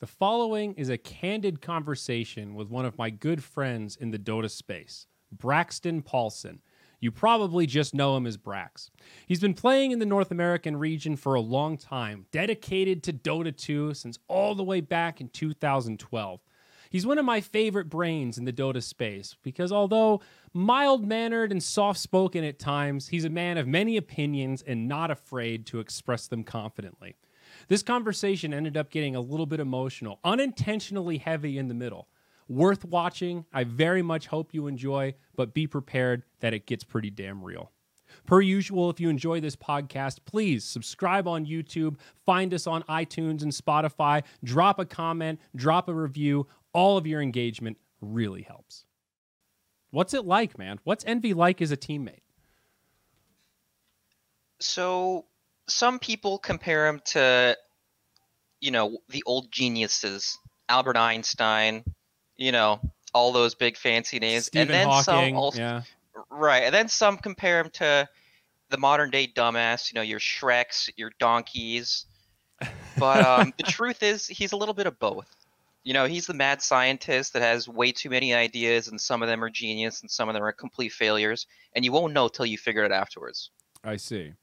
The following is a candid conversation with one of my good friends in the Dota space, Braxton Paulson. You probably just know him as Brax. He's been playing in the North American region for a long time, dedicated to Dota 2 since all the way back in 2012. He's one of my favorite brains in the Dota space because although mild mannered and soft spoken at times, he's a man of many opinions and not afraid to express them confidently. This conversation ended up getting a little bit emotional, unintentionally heavy in the middle. Worth watching. I very much hope you enjoy, but be prepared that it gets pretty damn real. Per usual, if you enjoy this podcast, please subscribe on YouTube, find us on iTunes and Spotify, drop a comment, drop a review. All of your engagement really helps. What's it like, man? What's Envy like as a teammate? So some people compare him to, you know, the old geniuses, Albert Einstein, you know, all those big fancy names, Stephen and then Hawking, some also, yeah. right, and then some compare him to the modern day dumbass, you know, your Shreks, your donkeys. But um, the truth is, he's a little bit of both. You know, he's the mad scientist that has way too many ideas, and some of them are genius, and some of them are complete failures, and you won't know till you figure it afterwards. I see.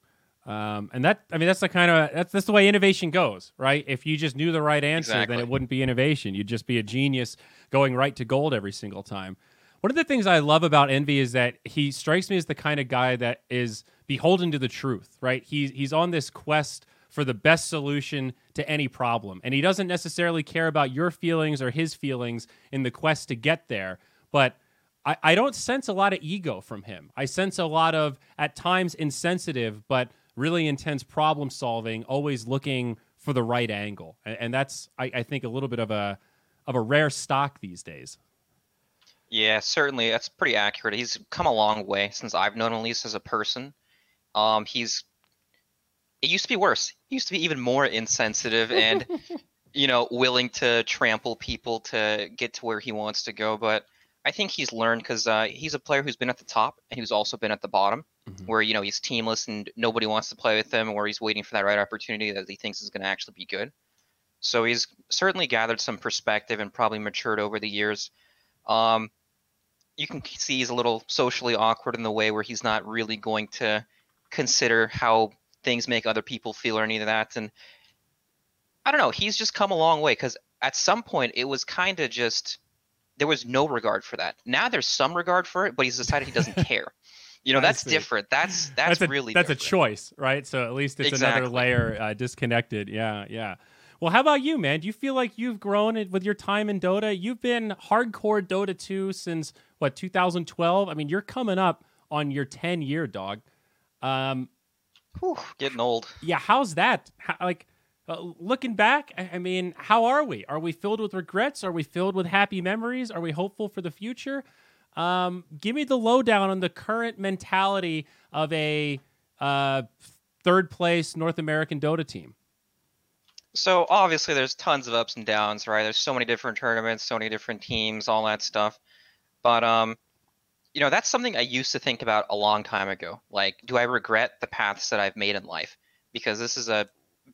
Um, and that, I mean, that's the kind of that's that's the way innovation goes, right? If you just knew the right answer, Exactly. then it wouldn't be innovation. You'd just be a genius going right to gold every single time. One of the things I love about Envy is that he strikes me as the kind of guy that is beholden to the truth, right? He's he's on this quest for the best solution to any problem, and he doesn't necessarily care about your feelings or his feelings in the quest to get there, but I, I don't sense a lot of ego from him. I sense a lot of, at times, insensitive, but really intense problem solving, always looking for the right angle. And, and that's, I, I think, a little bit of a of a rare stock these days. Yeah, certainly. That's pretty accurate. He's come a long way since I've known him, at least as a person. Um, he's. It used to be worse. He used to be even more insensitive and, you know, willing to trample people to get to where he wants to go. But I think he's learned because uh, he's a player who's been at the top and he's also been at the bottom, Mhm. where you know he's teamless and nobody wants to play with him, or he's waiting for that right opportunity that he thinks is going to actually be good. So he's certainly gathered some perspective and probably matured over the years. Um, you can see he's a little socially awkward in the way where he's not really going to consider how things make other people feel or any of that. And I don't know, he's just come a long way because at some point it was kind of just there was no regard for that. Now there's some regard for it, but he's decided he doesn't care. You know, that's different. That's that's, a, really that's a choice, right? So at least it's another layer uh, disconnected. Yeah, yeah. Well, how about you, man? Do you feel like you've grown with your time in Dota? You've been hardcore Dota 2 since what 2012. I mean, you're coming up on your 10 year dog. Um, Whew, getting old. yeah, how's that? How, like uh, looking back, I, mean, how are we? Are we filled with regrets? Are we filled with happy memories? Are we hopeful for the future? Um, give me the lowdown on the current mentality of a uh, third place North American Dota team. So obviously there's tons of ups and downs, right? There's so many different tournaments, so many different teams, all that stuff. But um you know, that's something I used to think about a long time ago. Like, do I regret the paths that I've made in life? Because this is a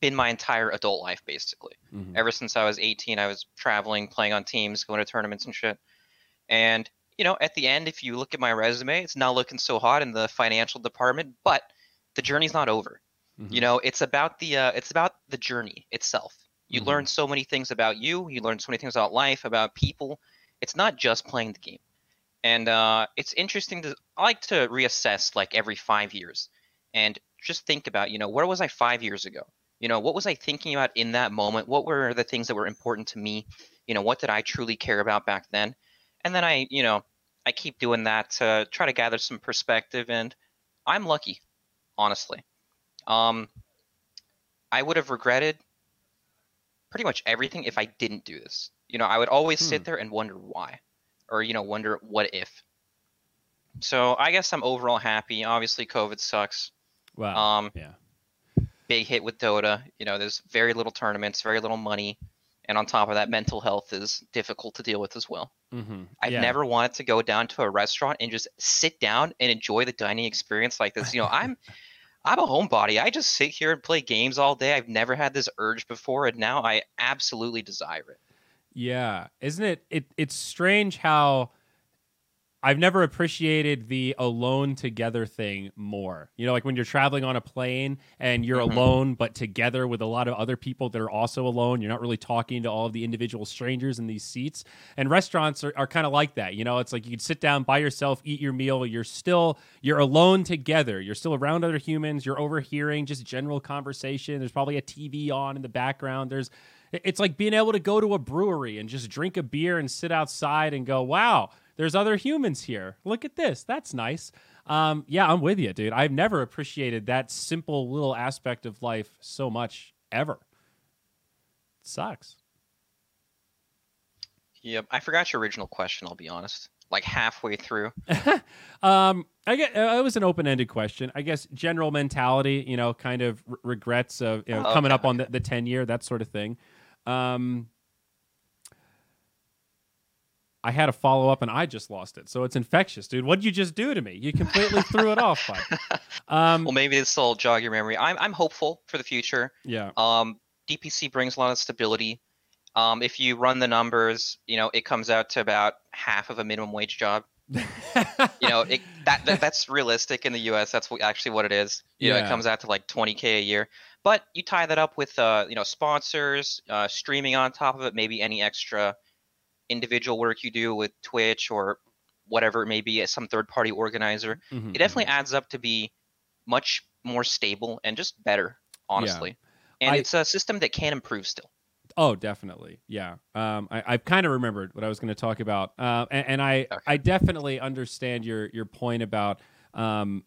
been my entire adult life basically. Mhm. Ever since I was 18, I was traveling, playing on teams, going to tournaments and shit. And you know, at the end, if you look at my resume, it's not looking so hot in the financial department, but the journey's not over. Mhm. You know, it's about the uh, it's about the journey itself. You Mhm. learn so many things about you. You learn so many things about life, about people. It's not just playing the game. And uh, it's interesting to I like to reassess like every five years and just think about you know where was I five years ago? You know what was I thinking about in that moment? What were the things that were important to me? You know what did I truly care about back then? And then I you know I keep doing that to try to gather some perspective. And I'm lucky, honestly. Um, I would have regretted pretty much everything if I didn't do this. You know, I would always Hmm. sit there and wonder why, or you know, wonder what if. So I guess I'm overall happy. Obviously, COVID sucks. Wow. Um, yeah. Big hit with Dota. You know, there's very little tournaments, very little money, and on top of that, mental health is difficult to deal with as well. Mm-hmm. I've yeah. never wanted to go down to a restaurant and just sit down and enjoy the dining experience like this. You know, I'm I'm a homebody. I just sit here and play games all day. I've never had this urge before, and now I absolutely desire it. Yeah, isn't it? It it's strange how I've never appreciated the alone together thing more. You know, like when you're traveling on a plane and you're Mhm. alone, but together with a lot of other people that are also alone. You're not really talking to all of the individual strangers in these seats. And restaurants are, are kind of like that. You know, it's like you can sit down by yourself, eat your meal. You're still, you're alone together. You're still around other humans. You're overhearing just general conversation. There's probably a TV on in the background. There's, it's like being able to go to a brewery and just drink a beer and sit outside and go, wow, there's other humans here. Look at this. That's nice. Um, yeah, I'm with you, dude. I've never appreciated that simple little aspect of life so much ever. It sucks. Yep. I forgot your original question. I'll be honest. Like halfway through. um, I get uh, it was an open-ended question. I guess general mentality, you know, kind of r- regrets of you know, Oh, coming okay, up on the, the 10 year, that sort of thing. Um, I had a follow up and I just lost it. So it's infectious, dude. What did you just do to me? You completely threw it off. Um, Well, maybe this will jog your memory. I'm I'm hopeful for the future. yeah. Um, DPC brings a lot of stability. Um, if you run the numbers, you know it comes out to about half of a minimum wage job. You know it, that, that that's realistic in the U.S. That's what, actually what it is. You know Yeah. it comes out to like 20k a year. But you tie that up with uh, you know sponsors, uh, streaming on top of it, maybe any extra individual work you do with Twitch or whatever it may be, as some third-party organizer. Mhm, It definitely adds up to be much more stable and just better, honestly. And I- it's a system that can improve still. Oh, definitely. Yeah. Um, I, I've kind of remembered what I was going to talk about, uh, and, and I Okay. I definitely understand your your point about um,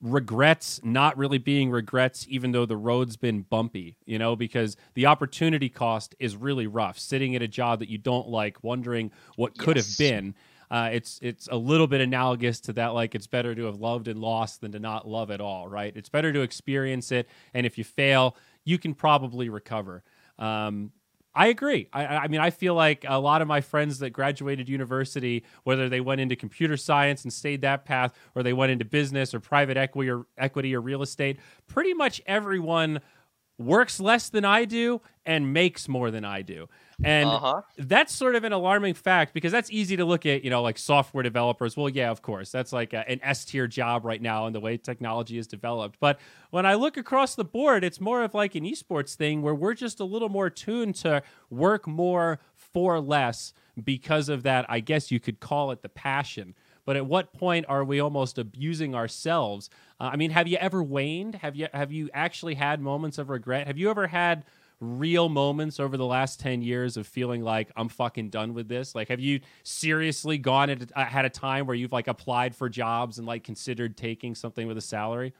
regrets not really being regrets, even though the road's been bumpy. You know, because the opportunity cost is really rough. Sitting at a job that you don't like, wondering what could have been. Uh, it's it's a little bit analogous to that. Like it's better to have loved and lost than to not love at all. Right? It's better to experience it, and if you fail, you can probably recover. Um, I agree. I, I mean, I feel like a lot of my friends that graduated university, whether they went into computer science and stayed that path, or they went into business or private equity or equity or real estate, pretty much everyone works less than I do and makes more than I do. And Uh huh. that's sort of an alarming fact because that's easy to look at, you know, like software developers. Well, yeah, of course, that's like a, an S tier job right now in the way technology is developed. But when I look across the board, it's more of like an esports thing where we're just a little more tuned to work more for less because of that. I guess you could call it the passion. But at what point are we almost abusing ourselves? Uh, I mean, have you ever waned? Have you have you actually had moments of regret? Have you ever had real moments over the last 10 years of feeling like I'm fucking done with this? Like have you seriously gone at uh, had a time where you've like applied for jobs and like considered taking something with a salary?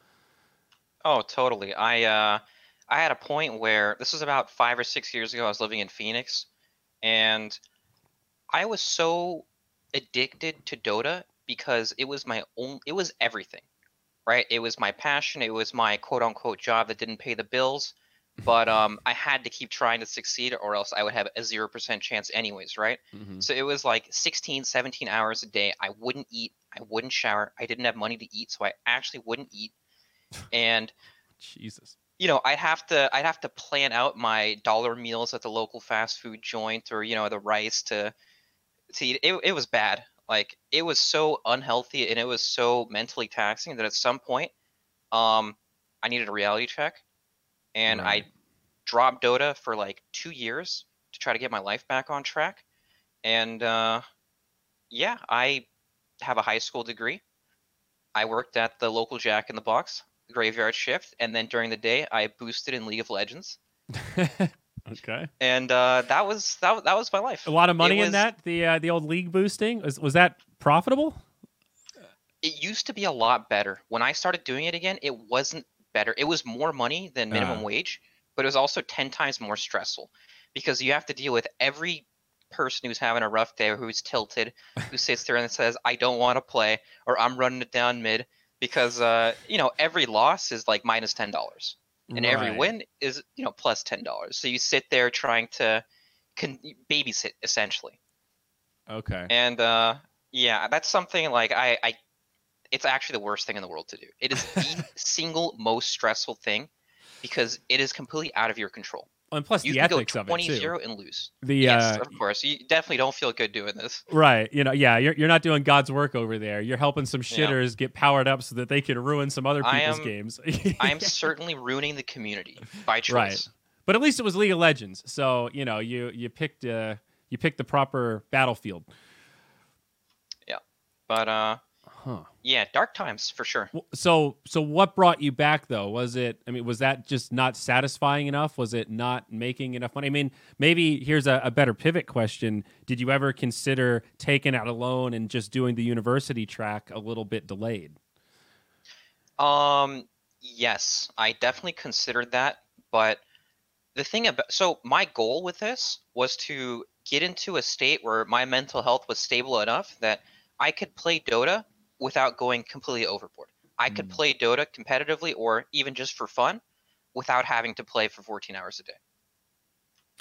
Oh, totally. I uh, I had a point where this was about five or six years ago. I was living in Phoenix, and I was so addicted to Dota because it was my own. It was everything, right? It was my passion. It was my quote unquote job that didn't pay the bills, but um, I had to keep trying to succeed, or else I would have a zero percent chance, anyways, right? Mm-hmm. So it was like 16, 17 hours a day. I wouldn't eat. I wouldn't shower. I didn't have money to eat, so I actually wouldn't eat. And Jesus. you know, I'd have to I'd have to plan out my dollar meals at the local fast food joint or you know the rice to to eat. It, it was bad. Like it was so unhealthy and it was so mentally taxing that at some point, um, I needed a reality check, and Right. I dropped Dota for like two years to try to get my life back on track. And uh, yeah, I have a high school degree. I worked at the local Jack in the Box graveyard shift, and then during the day I boosted in League of Legends, okay. and uh, that was that, that was my life. A lot of money in that. The uh, the old league boosting was was that profitable? It used to be a lot better. When I started doing it again, it wasn't better. It was more money than minimum Ah. wage, but it was also ten times more stressful because you have to deal with every person who's having a rough day or who's tilted, who sits there and says, "I don't want to play," or "I'm running it down mid," because uh, you know every loss is like minus ten dollars. And every win is you know plus ten dollars. So you sit there trying to con- babysit essentially, Okay. and uh, yeah, that's something like I, I it's actually the worst thing in the world to do. It is the single most stressful thing because it is completely out of your control. And plus You the can go ethics of it 20 too. 0 and lose. The yes, uh, of course. You definitely don't feel good doing this. right, you know, yeah, you're you're not doing God's work over there. You're helping some Yeah. shitters get powered up so that they can ruin some other people's am- games. I am certainly ruining the community by choice. Right. But at least it was League of Legends, so you know you you picked uh you picked the proper battlefield. Yeah, but uh, Huh. Yeah, dark times for sure. So so what brought you back though? Was it I mean was that just not satisfying enough? Was it not making enough money? I mean, maybe here's a, a better pivot question. Did you ever consider taking out a loan and just doing the university track a little bit delayed? Um, yes, I definitely considered that, but the thing about so my goal with this was to get into a state where my mental health was stable enough that I could play Dota without going completely overboard. I could Mm. play Dota competitively or even just for fun without having to play for 14 hours a day.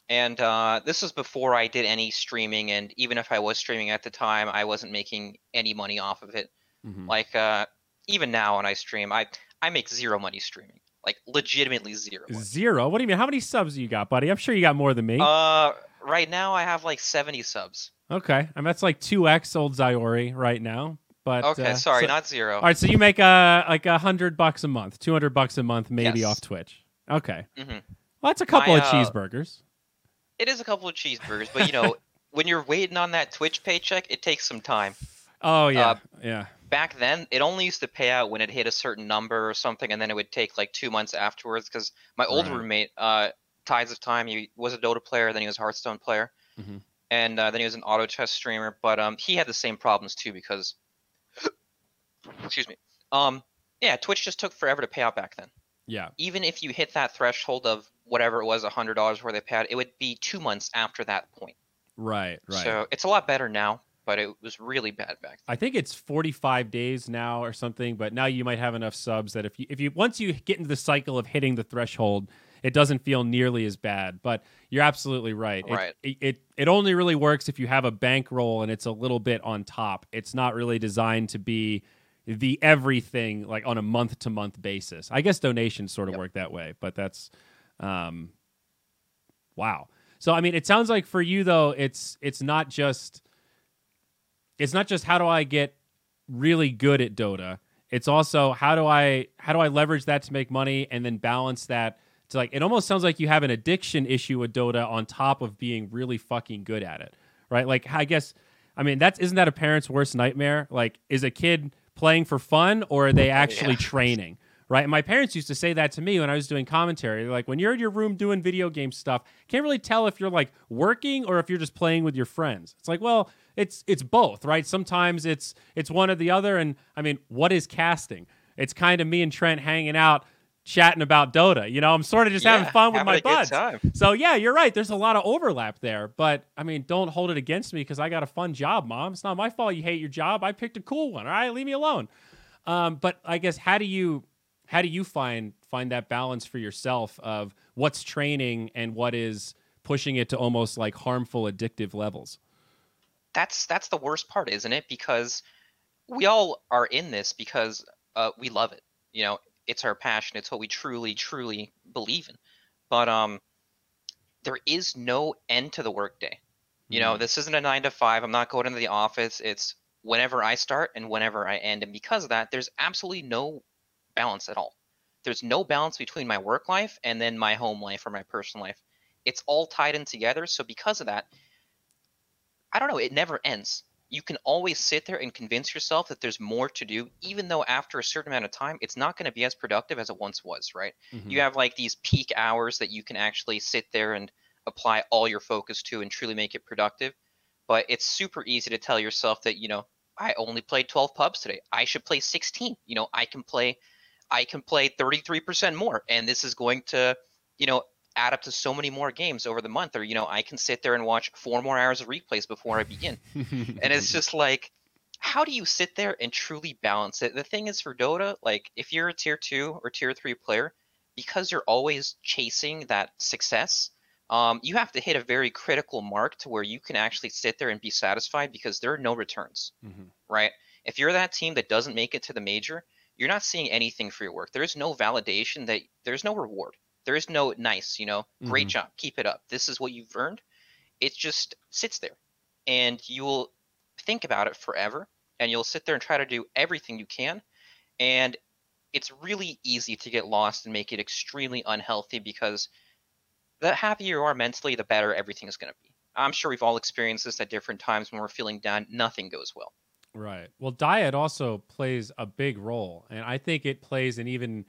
And uh, this was before I did any streaming, and even if I was streaming at the time, I wasn't making any money off of it. Mhm. Like uh, even now when I stream, I I make zero money streaming. Like legitimately zero. money. Zero. What do you mean? How many subs you got, buddy? I'm sure you got more than me. Uh, right now I have like 70 subs. okay, I mean that's like two x old Zyori right now. But Okay, uh, sorry, so- not zero. All right, so you make uh like a hundred bucks a month, two hundred bucks a month, maybe Yes. off Twitch. Okay, Mhm. well that's a couple My, of uh, cheeseburgers. It is a couple of cheeseburgers, but you know, when you're waiting on that Twitch paycheck, it takes some time. Oh yeah, uh, yeah. Back then, it only used to pay out when it hit a certain number or something, and then it would take like two months afterwards. Because my old Right. roommate, uh, Tides of Time, he was a Dota player, then he was a Hearthstone player, Mhm. and uh, then he was an auto chess streamer. But um, he had the same problems too because, excuse me, um, yeah, Twitch just took forever to pay out back then. Yeah. Even if you hit that threshold of whatever it was, a hundred dollars where they paid, out, it would be two months after that point. Right, right. So it's a lot better now, but it was really bad back then. I think it's 45 days now or something, but now you might have enough subs that if you if you once you get into the cycle of hitting the threshold, it doesn't feel nearly as bad. But you're absolutely right. It- Right. It it, it only really works if you have a bankroll and it's a little bit on top. It's not really designed to be the everything like on a month to month basis. I guess donations sort of Yep. work that way, but that's um wow. So I mean, it sounds like for you though, it's it's not just it's not just how do I get really good at Dota. It's also how do I how do I leverage that to make money and then balance that to like it almost sounds like you have an addiction issue with Dota on top of being really fucking good at it. Right? Like I guess I mean that's isn't that a parent's worst nightmare? Like is a kid playing for fun or are they actually Yeah. training? Right? And my parents used to say that to me when I was doing commentary. They're like when you're in your room doing video game stuff, can't really tell if you're like working or if you're just playing with your friends. It's like, well, it's it's both, right? Sometimes it's it's one or the other. And I mean, what is casting? It's kind of me and Trent hanging out, chatting about Dota. You know, I'm sort of just having fun with my buds. So yeah, you're right. There's a lot of overlap there, but I mean, don't hold it against me because I got a fun job, mom. It's not my fault you hate your job. I picked a cool one. All right, leave me alone. Um, but I guess how do you how do you find find that balance for yourself of what's training and what is pushing it to almost like harmful addictive levels? that's that's the worst part, isn't it? Because we all are in this because uh, we love it. You know, it's our passion. It's what we truly, truly believe in. But um, there is no end to the workday. You know, this isn't a nine to five. I'm not going into the office. It's whenever I start and whenever I end. And because of that, there's absolutely no balance at all. There's no balance between my work life and then my home life or my personal life. It's all tied in together. So because of that, I don't know, it never ends. You can always sit there and convince yourself that there's more to do, even though after a certain amount of time, it's not going to be as productive as it once was, right? Mhm. You have like these peak hours that you can actually sit there and apply all your focus to and truly make it productive. But it's super easy to tell yourself that, you know, I only played 12 pubs today. I should play 16. You know, I can play I can play 33% more and this is going to, you know, add up to so many more games over the month or you know, I can sit there and watch four more hours of replays before I begin. and it's just like how do you sit there and truly balance it? The thing is for Dota, like if you're a tier 2 or tier 3 player, because you're always chasing that success, um, you have to hit a very critical mark to where you can actually sit there and be satisfied because there are no returns, Mhm. right? If you're that team that doesn't make it to the major, you're not seeing anything for your work. There is no validation that there's no reward. There is no nice, you know, great Mhm. job, keep it up. This is what you've earned. It just sits there. And you will think about it forever and you'll sit there and try to do everything you can. And it's really easy to get lost and make it extremely unhealthy because the happier you are mentally, the better everything is going to be. I'm sure we've all experienced this at different times when we're feeling down, nothing goes well. Right. Well, diet also plays a big role, and I think it plays an even.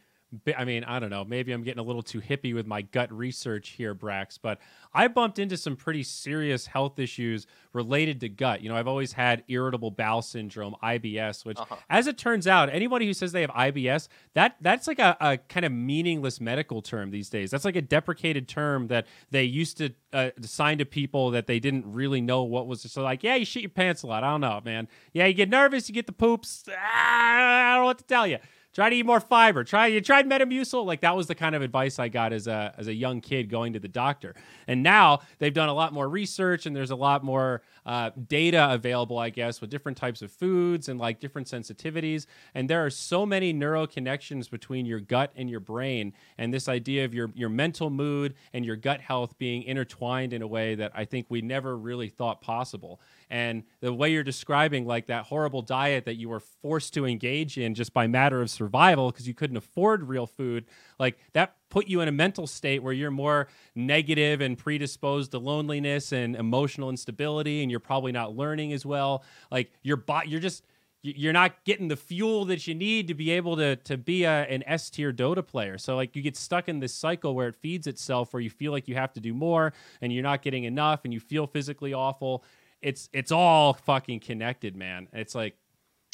I mean, I don't know. Maybe I'm getting a little too hippie with my gut research here, Brax, but I bumped into some pretty serious health issues related to gut. You know, I've always had irritable bowel syndrome, IBS, which, Uh-huh. as it turns out, anybody who says they have IBS, that that's like a, a kind of meaningless medical term these days. That's like a deprecated term that they used to uh, assign to people that they didn't really know what was. So, like, yeah, you shit your pants a lot. I don't know, man. Yeah, you get nervous, you get the poops. Ah, I don't know what to tell you. Try to eat more fiber. Try you tried Metamucil. Like that was the kind of advice I got as a as a young kid going to the doctor. And now they've done a lot more research and there's a lot more uh, data available, I guess, with different types of foods and like different sensitivities. And there are so many neural connections between your gut and your brain, and this idea of your your mental mood and your gut health being intertwined in a way that I think we never really thought possible. And the way you're describing like that horrible diet that you were forced to engage in just by matter of survival because you couldn't afford real food, like that put you in a mental state where you're more negative and predisposed to loneliness and emotional instability and you're probably not learning as well. Like your bot you're just you're not getting the fuel that you need to be able to to be a, an S tier Dota player. So like you get stuck in this cycle where it feeds itself, where you feel like you have to do more and you're not getting enough, and you feel physically awful. It's it's all fucking connected, man. It's like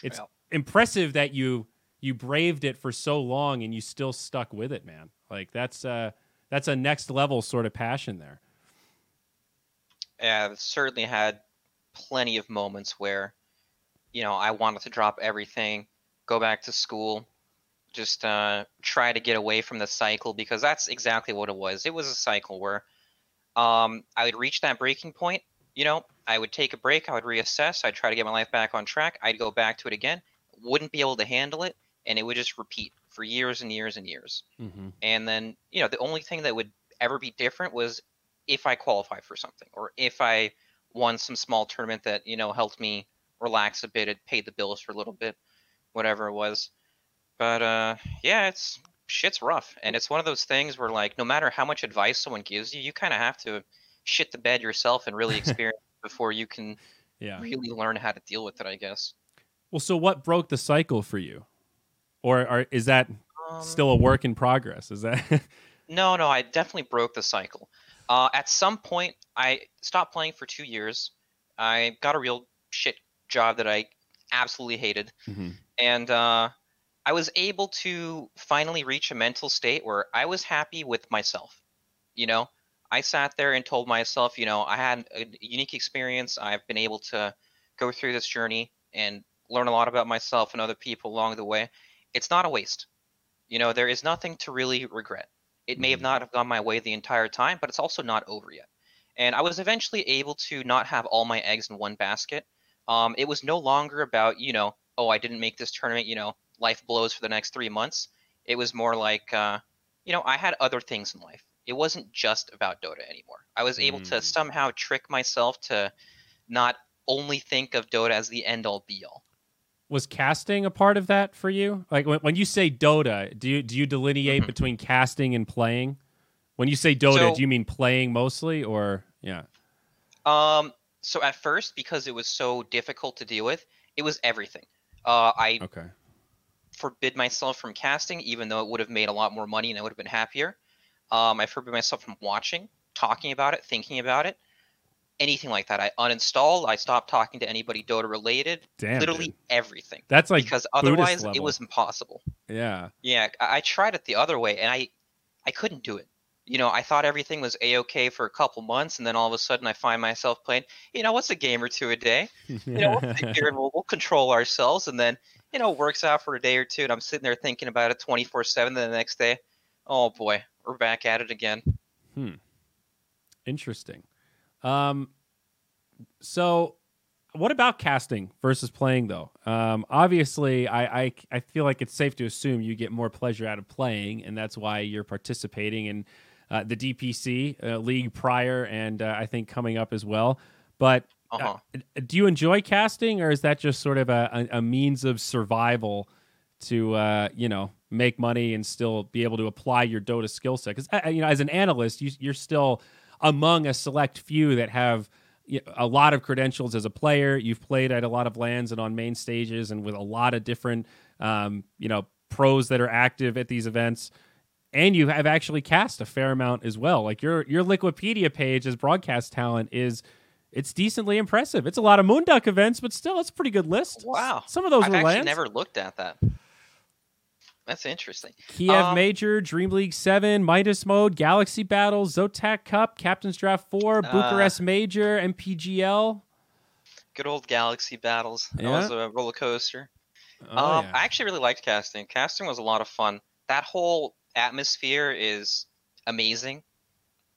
it's Well. impressive that you you braved it for so long and you still stuck with it, man. Like that's uh that's a next level sort of passion there. Yeah, I've certainly had plenty of moments where, you know, I wanted to drop everything, go back to school, just uh, try to get away from the cycle because that's exactly what it was. It was a cycle where um, I would reach that breaking point. You know, I would take a break, I would reassess, I'd try to get my life back on track, I'd go back to it again, wouldn't be able to handle it, and it would just repeat for years and years and years. Mm-hmm. And then, you know, the only thing that would ever be different was if I qualify for something or if I won some small tournament that, you know, helped me relax a bit, it paid the bills for a little bit, whatever it was. But uh yeah, it's shit's rough. And it's one of those things where like no matter how much advice someone gives you, you kind of have to shit the bed yourself and really experience it before you can Yeah. really learn how to deal with it, I guess. Well, so what broke the cycle for you? Or, or is that Um, still a work in progress? Is that No, no, I definitely broke the cycle. Uh, at some point, I stopped playing for two years. I got a real shit job that I absolutely hated, Mhm. and uh, I was able to finally reach a mental state where I was happy with myself. You know, I sat there and told myself, you know, I had a unique experience. I've been able to go through this journey and learn a lot about myself and other people along the way. It's not a waste. You know, there is nothing to really regret. It may have Mhm. not have gone my way the entire time, but it's also not over yet. And I was eventually able to not have all my eggs in one basket. Um, it was no longer about, you know, oh, I didn't make this tournament, you know, life blows for the next three months. It was more like, uh, you know, I had other things in life. It wasn't just about Dota anymore. I was able to Mm. somehow trick myself to not only think of Dota as the end all be all. was casting a part of that for you? Like when, when you say Dota, do you do you delineate Mhm. between casting and playing? When you say Dota, So- do you mean playing mostly or yeah? Um, so at first, because it was so difficult to deal with, it was everything. Uh, I Okay. forbid myself from casting, even though it would have made a lot more money and I would have been happier. Um, I forbid myself from watching, talking about it, thinking about it, anything like that. I uninstalled. I stopped talking to anybody Dota related. Damn. literally dude. everything. That's like because otherwise it was impossible. yeah. Yeah, I, I tried it the other way and I, I couldn't do it. You know, I thought everything was a okay for a couple months, and then all of a sudden I find myself playing. You know, what's a game or two a day? you know, we'll sit here and we'll, we'll control ourselves, and then you know, it works out for a day or two, and I'm sitting there thinking about it 24 seven. Then the next day, oh boy, we're back at it again. Hmm. Interesting. Um, so what about casting versus playing though? Um, obviously, I, I I feel like it's safe to assume you get more pleasure out of playing, and that's why you're participating in uh, the DPC uh, league prior, and uh, I think coming up as well. But Uh-huh. uh, do you enjoy casting, or is that just sort of a, a, a means of survival to uh, you know make money and still be able to apply your Dota skill set? Because you know, as an analyst, you, you're still among a select few that have a lot of credentials as a player. You've played at a lot of lands and on main stages, and with a lot of different um, you know pros that are active at these events. And you have actually cast a fair amount as well. Like your your Liquipedia page as broadcast talent is it's decently impressive. It's a lot of Moonduck events, but still, it's a pretty good list. Wow. Some of those I've were actually lands. never looked at that. That's interesting. Kiev Um, Major, Dream League 7, Midas Mode, Galaxy Battle, Zotac Cup, Captain's Draft 4, Uh, Bucharest Major, MPGL. Good old Galaxy battles. That Yeah. was a roller coaster. Oh, um, yeah. I actually really liked casting. Casting was a lot of fun. That whole atmosphere is amazing.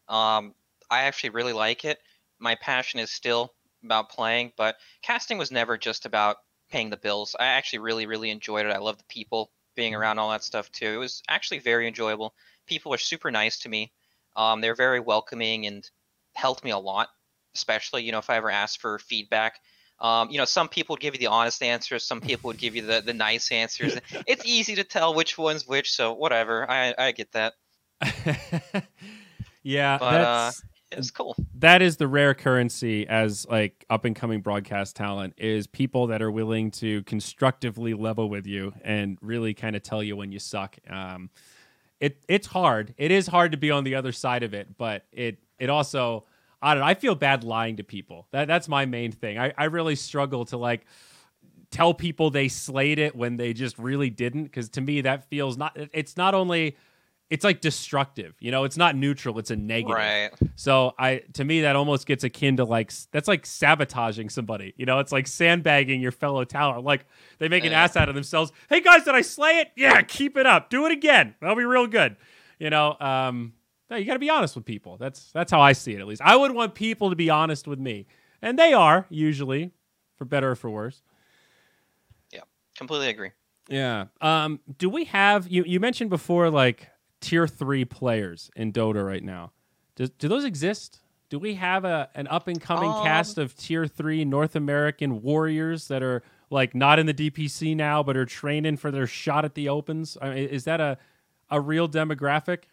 Um, I actually really like it. My passion is still about playing, but casting was never just about paying the bills. I actually really, really enjoyed it. I love the people being around all that stuff too. It was actually very enjoyable. People were super nice to me. Um, they're very welcoming and helped me a lot, especially you know if I ever asked for feedback. Um, you know, some people would give you the honest answers, some people would give you the, the nice answers. it's easy to tell which one's which, so whatever. I I get that. yeah, But, that's It's cool. that is the rare currency as like up and coming broadcast talent is people that are willing to constructively level with you and really kind of tell you when you suck. Um, it it's hard. It is hard to be on the other side of it, but it it also I don't know. I feel bad lying to people. That that's my main thing. I, I really struggle to like tell people they slayed it when they just really didn't because to me that feels not it's not only it's like destructive you know it's not neutral it's a negative Right. so I to me that almost gets akin to like that's like sabotaging somebody. You know, it's like sandbagging your fellow talent. Like they make an Yeah. ass out of themselves. Hey guys, did I slay it? Yeah, keep it up. Do it again. That'll be real good. You know, um you got to be honest with people. That's that's how I see it at least. I would want people to be honest with me. And they are usually for better or for worse. Yeah. Completely agree. Yeah. Um do we have you you mentioned before like tier 3 players in Dota right now. Do do those exist? Do we have a an up and coming Um, cast of tier 3 North American warriors that are like not in the DPC now but are training for their shot at the opens? I mean, is that a a real demographic?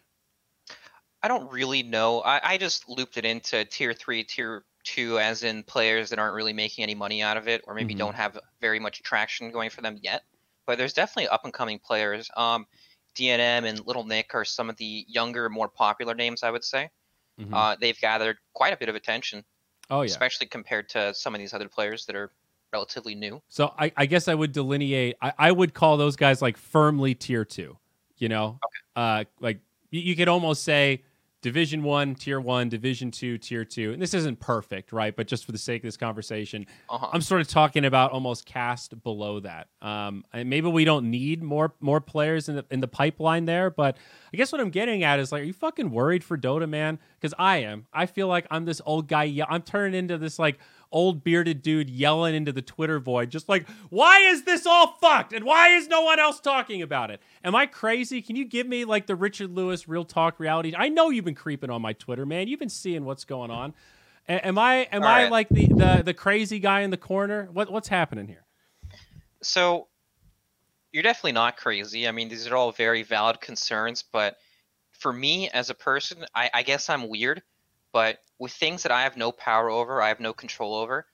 I don't really know. I, I just looped it into tier three, tier two, as in players that aren't really making any money out of it, or maybe Mhm. don't have very much traction going for them yet. But there's definitely up and coming players. Um, DNM and Little Nick are some of the younger, more popular names, I would say. Mhm. Uh, they've gathered quite a bit of attention, oh yeah. especially compared to some of these other players that are relatively new. So I, I guess I would delineate. I, I would call those guys like firmly tier two. You know, uh, like you, you could almost say Division One, Tier One, Division Two, Tier Two. And this isn't perfect, right? But just for the sake of this conversation, Uh-huh. I'm sort of talking about almost cast below that. Um, maybe we don't need more more players in the in the pipeline there, but I guess what I'm getting at is like, are you fucking worried for Dota, man? Because I am. I feel like I'm this old guy. I'm turning into this like old bearded dude yelling into the Twitter void, just like, why is this all fucked? And why is no one else talking about it? Am I crazy? Can you give me like the Richard Lewis real talk reality? I know you've been creeping on my Twitter, man. You've been seeing what's going on. A- am I am All I right. like the, the the crazy guy in the corner? What what's happening here? So you're definitely not crazy. I mean, these are all very valid concerns, but for me as a person, I, I guess I'm weird. But with things that I have no power over, I have no control over,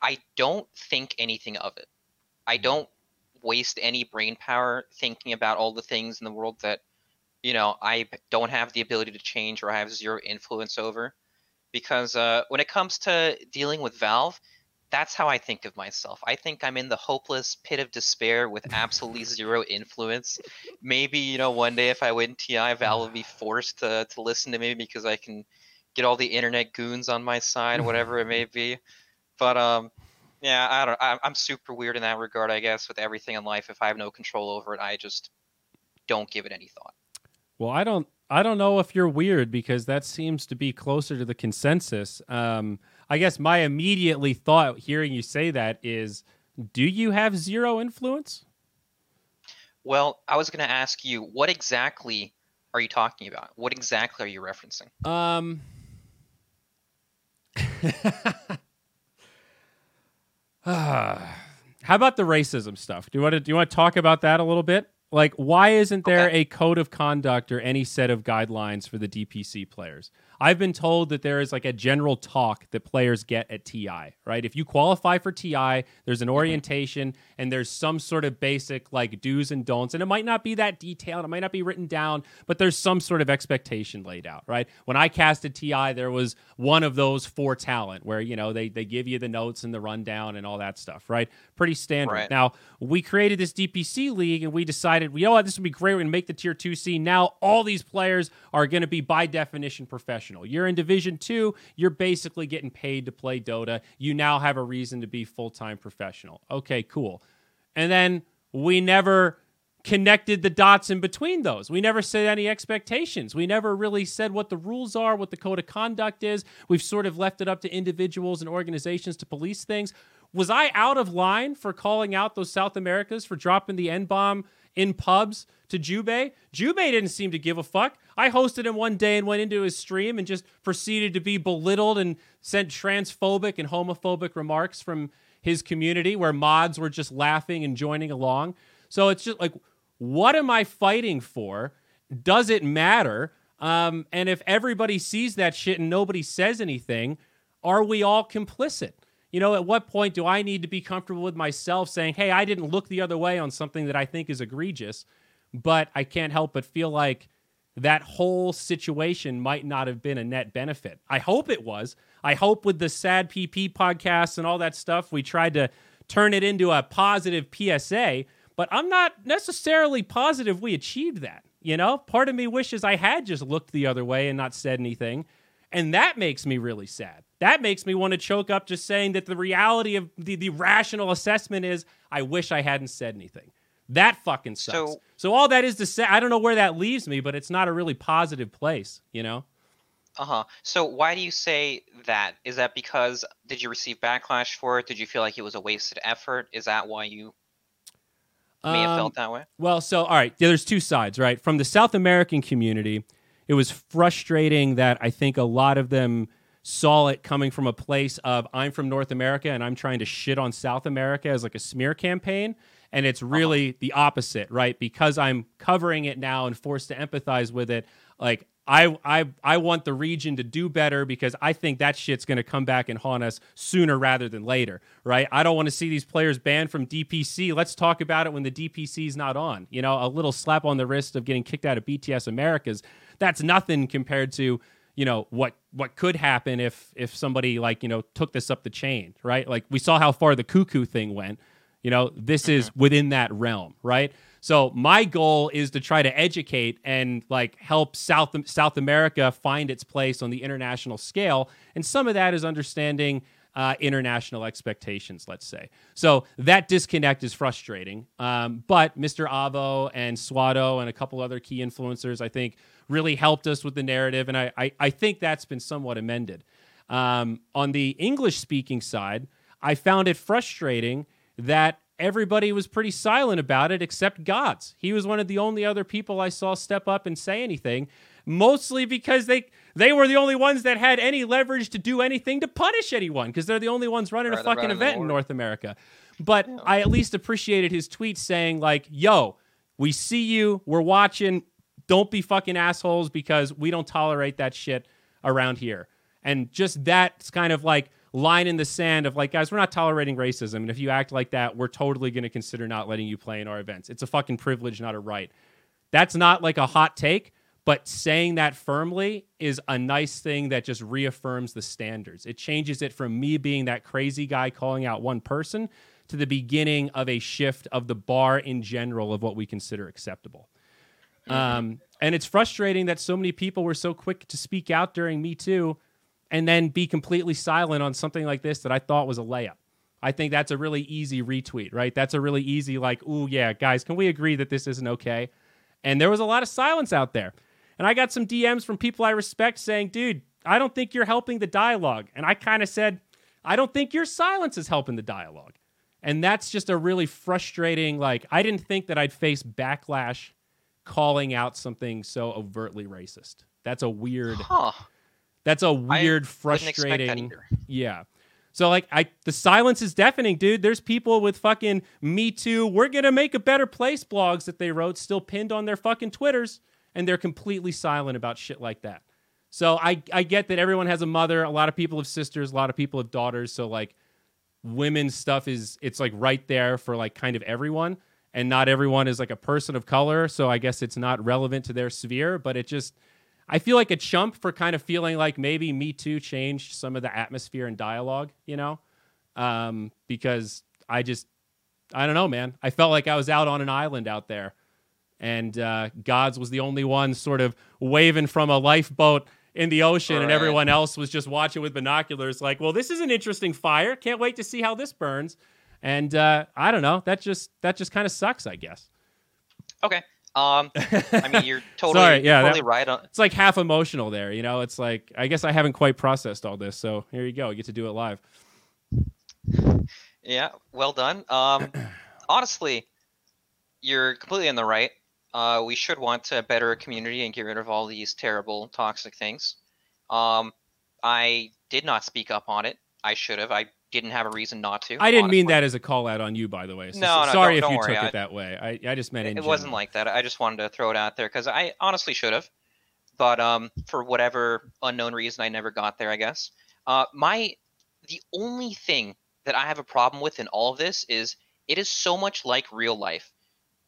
I don't think anything of it. I don't waste any brain power thinking about all the things in the world that, you know, I don't have the ability to change or I have zero influence over. Because uh, when it comes to dealing with Valve, that's how I think of myself. I think I'm in the hopeless pit of despair with absolutely zero influence. Maybe, you know, one day if I win TI, Valve will be forced to, to listen to me because I can get all the internet goons on my side, whatever it may be. But um, yeah, I don't. I, I'm super weird in that regard, I guess. With everything in life, if I have no control over it, I just don't give it any thought. Well, I don't I don't know if you're weird because that seems to be closer to the consensus. Um, I guess my immediately thought hearing you say that is, do you have zero influence? Well, I was going to ask you, what exactly are you talking about? What exactly are you referencing? Um. How about the racism stuff? Do you want to do you want to talk about that a little bit? Like, why isn't there Okay. a code of conduct or any set of guidelines for the DPC players? I've been told that there is like a general talk that players get at TI, right? If you qualify for TI, there's an orientation and there's some sort of basic like do's and don'ts. And it might not be that detailed, it might not be written down, but there's some sort of expectation laid out, right? When I casted TI, there was one of those for talent where, you know, they, they give you the notes and the rundown and all that stuff, right? Pretty standard. Right. Now, we created this DPC league and we decided, you know what, this would be great. We're going to make the tier 2C. Now, all these players are going to be by definition professional. You're in Division 2, you're basically getting paid to play Dota. You now have a reason to be full time professional. Okay, cool. And then we never connected the dots in between those. We never set any expectations. We never really said what the rules are, what the code of conduct is. We've sort of left it up to individuals and organizations to police things. Was I out of line for calling out those South Americas for dropping the N bomb in pubs to Jubei? Jubei didn't seem to give a fuck. I hosted him one day and went into his stream and just proceeded to be belittled and sent transphobic and homophobic remarks from his community where mods were just laughing and joining along. So it's just like, what am I fighting for? Does it matter? Um, and if everybody sees that shit and nobody says anything, are we all complicit? You know, at what point do I need to be comfortable with myself saying, hey, I didn't look the other way on something that I think is egregious, but I can't help but feel like that whole situation might not have been a net benefit. I hope it was. I hope with the sad PP podcasts and all that stuff, we tried to turn it into a positive PSA, but I'm not necessarily positive we achieved that. You know, part of me wishes I had just looked the other way and not said anything. And that makes me really sad. That makes me want to choke up just saying that the reality of the, the rational assessment is I wish I hadn't said anything. That fucking sucks. So- so all that is to say, I don't know where that leaves me, but it's not a really positive place, you know? Uh huh. So why do you say that? Is that because did you receive backlash for it? Did you feel like it was a wasted effort? Is that why you may have Um, felt that way? Well, so all right, there's two sides, right? From the South American community, it was frustrating that I think a lot of them saw it coming from a place of I'm from North America and I'm trying to shit on South America as like a smear campaign. And it's uh-huh. really the opposite, right? Because I'm covering it now and forced to empathize with it. Like I I I want the region to do better because I think that shit's going to come back and haunt us sooner rather than later, right? I don't want to see these players banned from DPC. Let's talk about it when the DPC is not on. You know, a little slap on the wrist of getting kicked out of BTS Americas. That's nothing compared to you know what what could happen if if somebody like you know took this up the chain, right? Like we saw how far the Kuku thing went. You know, this is within that realm, right? So my goal is to try to educate and like help South South America find its place on the international scale, and some of that is understanding uh, international expectations. Let's say so that disconnect is frustrating. Um, but Mr. Avo and Swado and a couple other key influencers, I think, really helped us with the narrative, and I I, I think that's been somewhat amended. Um, on the English speaking side, I found it frustrating that everybody was pretty silent about it except GoDz. He was one of the only other people I saw step up and say anything, mostly because they they were the only ones that had any leverage to do anything to punish anyone because they're the only ones running a fucking event in. North America. But I at least appreciated his tweet saying like, "Yo, we see you, we're watching. Don't be fucking assholes because we don't tolerate that shit around here." And just that's kind of like line in the sand of like, guys, we're not tolerating racism. And if you act like that, we're totally going to consider not letting you play in our events. It's a fucking privilege, not a right. That's not like a hot take, but saying that firmly is a nice thing that just reaffirms the standards. It changes it from me being that crazy guy calling out one person to the beginning of a shift of the bar in general of what we consider acceptable. Um, and it's frustrating that so many people were so quick to speak out during Me Too and then be completely silent on something like this that I thought was a layup. I think that's a really easy retweet, right? That's a really easy, like, ooh, yeah, guys, can we agree that this isn't okay? And there was a lot of silence out there. And I got some DMs from people I respect saying, dude, I don't think you're helping the dialogue. And I kind of said, I don't think your silence is helping the dialogue. And that's just a really frustrating like I didn't think that I'd face backlash calling out something so overtly racist. That's a weird Huh. that's a weird that frustrating yeah. So like I the silence is deafening, dude. There's people with fucking me too. We're gonna make a better place blogs that they wrote still pinned on their fucking Twitters, and they're completely silent about shit like that. So I I get that everyone has a mother, a lot of people have sisters, a lot of people have daughters. So like women's stuff is it's like right there for like kind of everyone. And not everyone is like a person of color, so I guess it's not relevant to their sphere, but it just I feel like a chump for kind of feeling like maybe Me Too changed some of the atmosphere and dialogue, you know? Um, because I just, I don't know, man. I felt like I was out on an island out there. And uh, GoDz was the only one sort of waving from a lifeboat in the ocean, and everyone else was just watching with binoculars, like, well, this is an interesting fire. Can't wait to see how this burns. And uh, I don't know. That just that just kind of sucks, I guess. Okay. Um, I mean, you're totally, Sorry, yeah, totally that- right on. it's like half emotional there, you know. It's like I guess I haven't quite processed all this, so here you go. You get to do it live. Yeah, well done. Um, honestly, you're completely in the right. Uh, we should want to better a community and get rid of all these terrible, toxic things. Um, I did not speak up on it. I should have. I didn't have a reason not to. I didn't mean that as a call out on you, by the way. So, No, no, sorry don't- if don't you worry. took I- it that way. I, I just meant in It wasn't like that. I just wanted to throw it out there because I honestly should have, but um, for whatever unknown reason, I never got there. I guess. Uh, my the only thing that I have a problem with in all of this is it is so much like real life,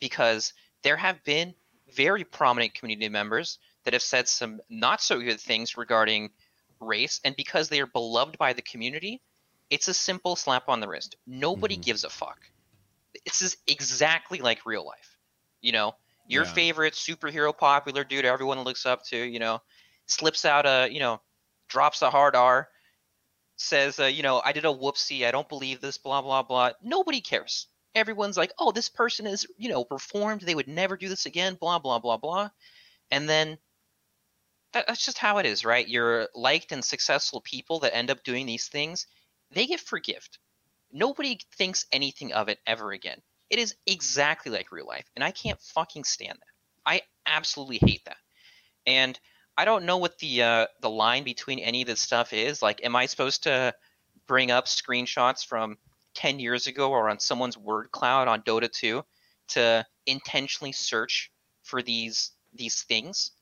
because there have been very prominent community members that have said some not so good things regarding race, and because they are beloved by the community, it's a simple slap on the wrist. Nobody Mhm. gives a fuck. This is exactly like real life. You know, your Yeah. favorite superhero popular dude everyone looks up to, you know, slips out a, you know, drops a hard R, says, uh, you know, I did a whoopsie, I don't believe this, blah, blah, blah. Nobody cares. Everyone's like, oh, this person is, you know, reformed, they would never do this again, blah, blah, blah, blah. And then that's just how it is, right? You're liked and successful people that end up doing these things, they get forgived. Nobody thinks anything of it ever again. It is exactly like real life, and I can't fucking stand that. I absolutely hate that. And I don't know what the uh, the line between any of this stuff is. Like, am I supposed to bring up screenshots from ten years ago or on someone's word cloud on Dota 2 to intentionally search for these these things?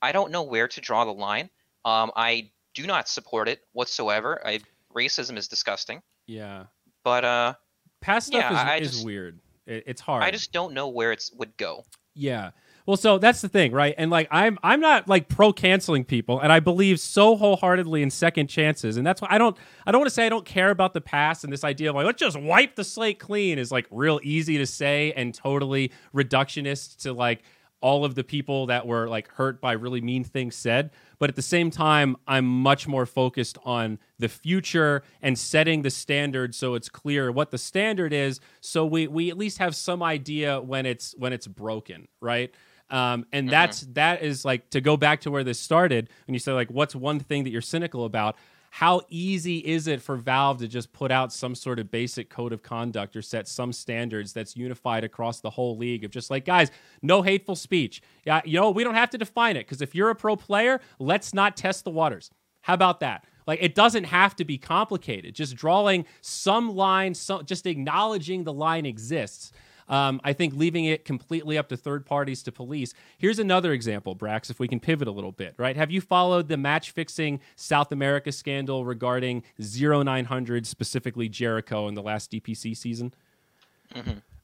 I don't know where to draw the line. Um, I do not support it whatsoever. I, racism is disgusting. Yeah, But uh, past stuff Yeah, is, I is just- weird. It, it's hard. I just don't know where it would go. Yeah. Well, so that's the thing, right? And like I'm I'm not like pro canceling people and I believe so wholeheartedly in second chances. And that's why I don't I don't want to say I don't care about the past and this idea of like let's just wipe the slate clean is like real easy to say and totally reductionist to like all of the people that were like hurt by really mean things said. But at the same time, I'm much more focused on the future and setting the standard so it's clear what the standard is so we we at least have some idea when it's when it's broken, right? Um, and that's that is like to go back to where this started when you say like what's one thing that you're cynical about how easy is it for Valve to just put out some sort of basic code of conduct or set some standards that's unified across the whole league of just like, guys, no hateful speech. Yeah, you know, we don't have to define it because if you're a pro player, let's not test the waters. How about that? Like, it doesn't have to be complicated. Just drawing some line, just acknowledging the line exists. Um, I think leaving it completely up to third parties to police. Here's another example, Brax, if we can pivot a little bit, right? Have you followed the match fixing South America scandal regarding 0900, specifically Jericho, in the last DPC season?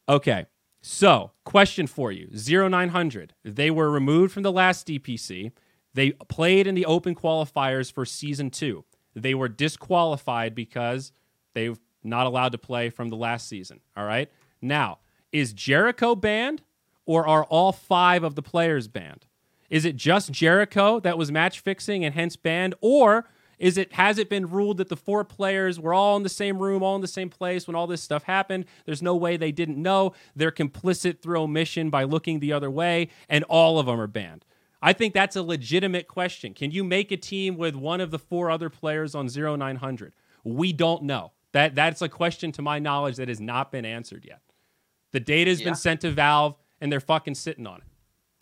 Okay. So, question for you 0900. They were removed from the last DPC. They played in the open qualifiers for season two. They were disqualified because they're not allowed to play from the last season. All right. Now, is Jericho banned or are all five of the players banned? Is it just Jericho that was match fixing and hence banned, or is it has it been ruled that the four players were all in the same room, all in the same place when all this stuff happened? There's no way they didn't know. They're complicit through omission by looking the other way, and all of them are banned. I think that's a legitimate question. Can you make a team with one of the four other players on 0900? We don't know. That that's a question to my knowledge that has not been answered yet. The data has Yeah. been sent to Valve and they're fucking sitting on it.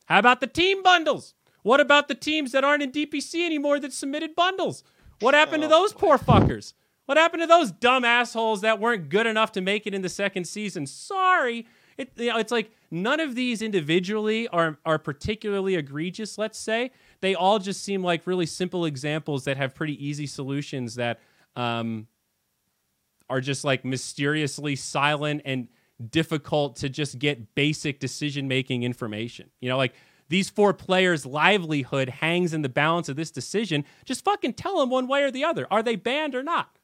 How about the team bundles? What about the teams that aren't in DPC anymore that submitted bundles? What happened to Oh, those poor fuckers? What happened to those dumb assholes that weren't good enough to make it in the second season? Sorry. It, you know, it's like none of these individually are are particularly egregious, let's say. They all just seem like really simple examples that have pretty easy solutions that um, are just like mysteriously silent and difficult to just get basic decision making information. You know, like these four players' livelihood hangs in the balance of this decision. Just fucking tell them one way or the other. Are they banned or not?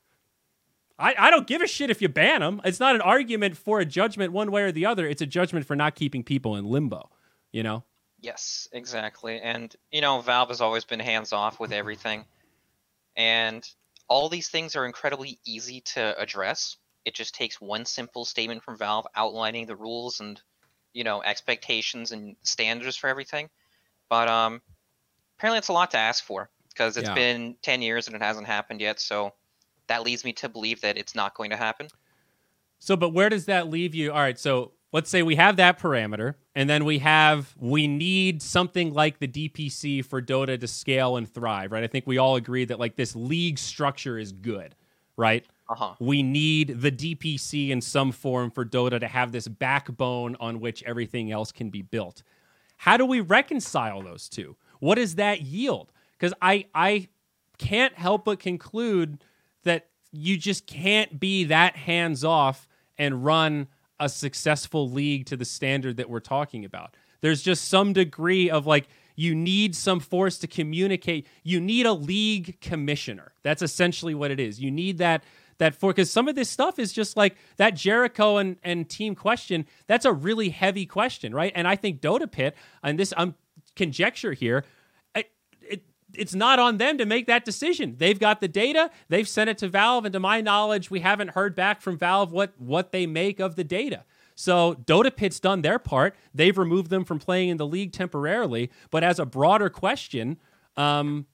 I, I don't give a shit if you ban them. It's not an argument for a judgment one way or the other. It's a judgment for not keeping people in limbo, you know? Yes, exactly. And you know, Valve has always been hands off with everything. And all these things are incredibly easy to address. It just takes one simple statement from Valve outlining the rules and you know, expectations and standards for everything. But um apparently it's a lot to ask for because it's Yeah. been 10 years and it hasn't happened yet, so that leads me to believe that it's not going to happen. So, but where does that leave you? All right, so let's say we have that parameter, and then we have we need something like the DPC for Dota to scale and thrive, right? I think we all agree that like this league structure is good, right? Uh-huh. We need the DPC in some form for Dota to have this backbone on which everything else can be built. How do we reconcile those two? What does that yield? Because I I can't help but conclude that you just can't be that hands off and run a successful league to the standard that we're talking about. There's just some degree of like you need some force to communicate. You need a league commissioner. That's essentially what it is. You need that that for because some of this stuff is just like that Jericho and, and team question. That's a really heavy question, right? And I think Dota Pit, and this I'm conjecture here, it, it's not on them to make that decision. They've got the data, they've sent it to Valve, and to my knowledge, we haven't heard back from Valve what what they make of the data. So Dota Pit's done their part. They've removed them from playing in the league temporarily. But as a broader question, um,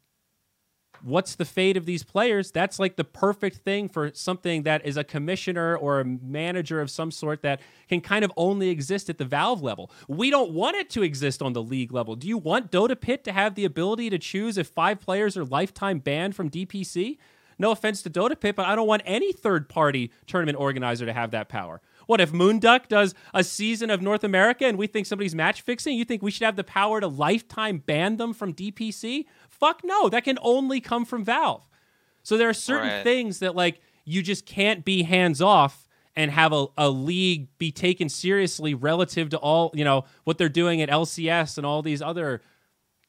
what's the fate of these players? That's like the perfect thing for something that is a commissioner or a manager of some sort that can kind of only exist at the Valve level. We don't want it to exist on the league level. Do you want Dota Pit to have the ability to choose if five players are lifetime banned from DPC? No offense to Dota Pit, but I don't want any third party tournament organizer to have that power. What if Moonduck does a season of North America and we think somebody's match fixing? You think we should have the power to lifetime ban them from DPC? Fuck no, that can only come from Valve. So there are certain Right. things that like you just can't be hands off and have a, a league be taken seriously relative to all, you know, what they're doing at LCS and all these other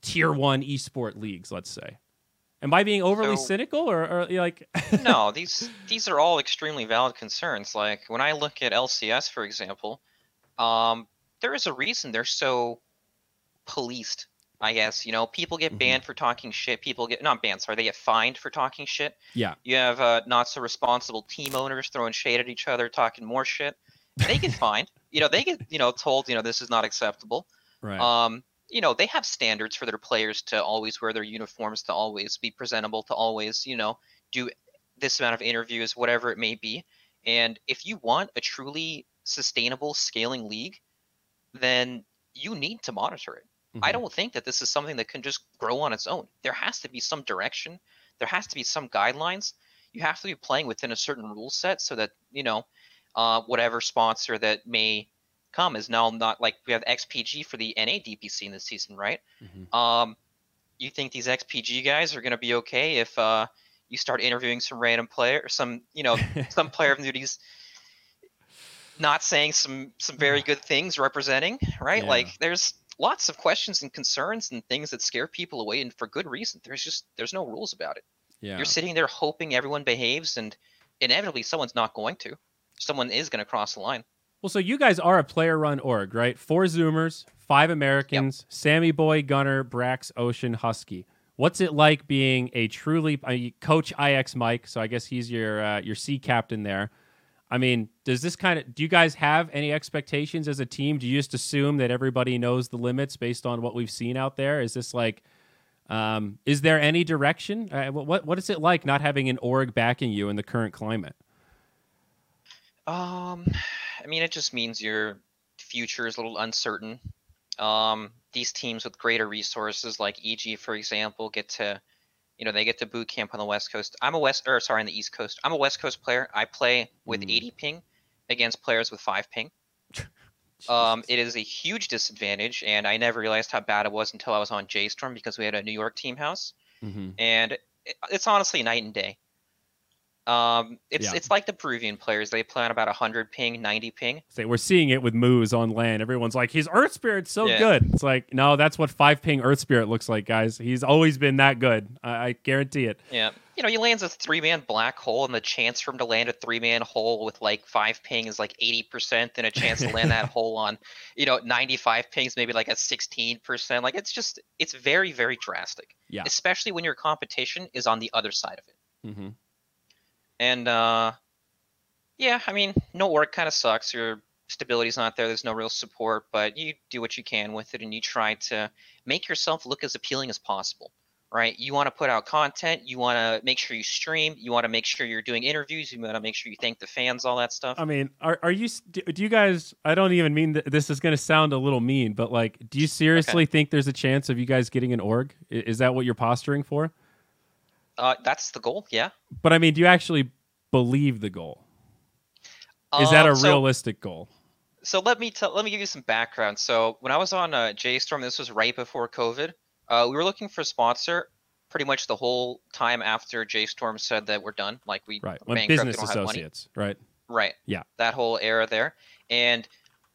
tier one esport leagues, let's say. Am I being overly So- cynical or, or like no, these these are all extremely valid concerns. Like when I look at LCS, for example, um, there is a reason they're so policed. I guess you know people get Mhm. banned for talking shit. People get not banned, sorry, they get fined for talking shit. Yeah. You have uh, not so responsible team owners throwing shade at each other, talking more shit. They get fined. You know, they get you know told you know this is not acceptable. right? Um, you know, they have standards for their players to always wear their uniforms, to always be presentable, to always, you know, do this amount of interviews, whatever it may be. And if you want a truly sustainable scaling league, then you need to monitor it. I Mhm. don't think that this is something that can just grow on its own. There has to be some direction. There has to be some guidelines. You have to be playing within a certain rule set so that, you know, uh, whatever sponsor that may come is now not like we have XPG for the NA DPC in this season, right? Mhm. Um, you think these XPG guys are going to be okay if uh, you start interviewing some random player, some you know, some player of duties not saying some some very good things representing, right? Yeah. Like there's lots of questions and concerns and things that scare people away and for good reason. There's just there's no rules about it. yeah. You're sitting there hoping everyone behaves and inevitably someone's not going to. Someone is going to cross the line. Well, so you guys are a player run org, right? Four Zoomers, five Americans, yep. Sammy Boy, Gunner, Brax, Ocean, Husky. What's it like being a truly uh, coach ixmike? So I guess he's your uh, your C captain there. I mean, does this kind of do you guys have any expectations as a team? Do you just assume that everybody knows the limits based on what we've seen out there? Is this like um, is there any direction? Uh, what what is it like not having an org backing you in the current climate? Um, I mean, it just means your future is a little uncertain. Um, these teams with greater resources, like EG, for example, get to, you know, they get to boot camp on the West Coast. I'm a West, or sorry, on the East Coast. I'm a West Coast player. I play with Mm. 80 ping against players with five ping. Um, it is a huge disadvantage, and I never realized how bad it was until I was on J.Storm because we had a New York team house, Mhm. and it, it's honestly night and day. Um, it's Yeah. it's like the Peruvian players; they play on about 100 ping, 90 ping. Say we're seeing it with Moose on land. Everyone's like, his Earth Spirit's so Yeah. good. It's like, no, that's what five ping Earth Spirit looks like, guys. He's always been that good. I, I guarantee it. Yeah, you know, he lands a three-man black hole, and the chance for him to land a three-man hole with like five ping is like 80%, and a chance to land that hole on, you know, 95 pings maybe like a 16%. Like it's just, it's very, very drastic. Yeah. Especially when your competition is on the other side of it. Mm-hmm. And uh, yeah, I mean, no work kind of sucks. Your stability's not there. There's no real support, but you do what you can with it, and you try to make yourself look as appealing as possible. Right? You want to put out content. You want to make sure you stream. You want to make sure you're doing interviews. You want to make sure you thank the fans, all that stuff. I mean, are are you? Do do you guys? I don't even mean that this is going to sound a little mean, but like, do you seriously think there's a chance of you guys getting an org? Is that what you're posturing for? Uh, that's the goal. Yeah. But I mean, do you actually believe the goal? Is that Um, a so- realistic goal? so let me tell let me give you some background so when i was on uh, J.Storm this was right before covid uh, we were looking for a sponsor pretty much the whole time after J.Storm said that we're done like we Right. When business don't have money. associates, right? right Yeah. that whole era there and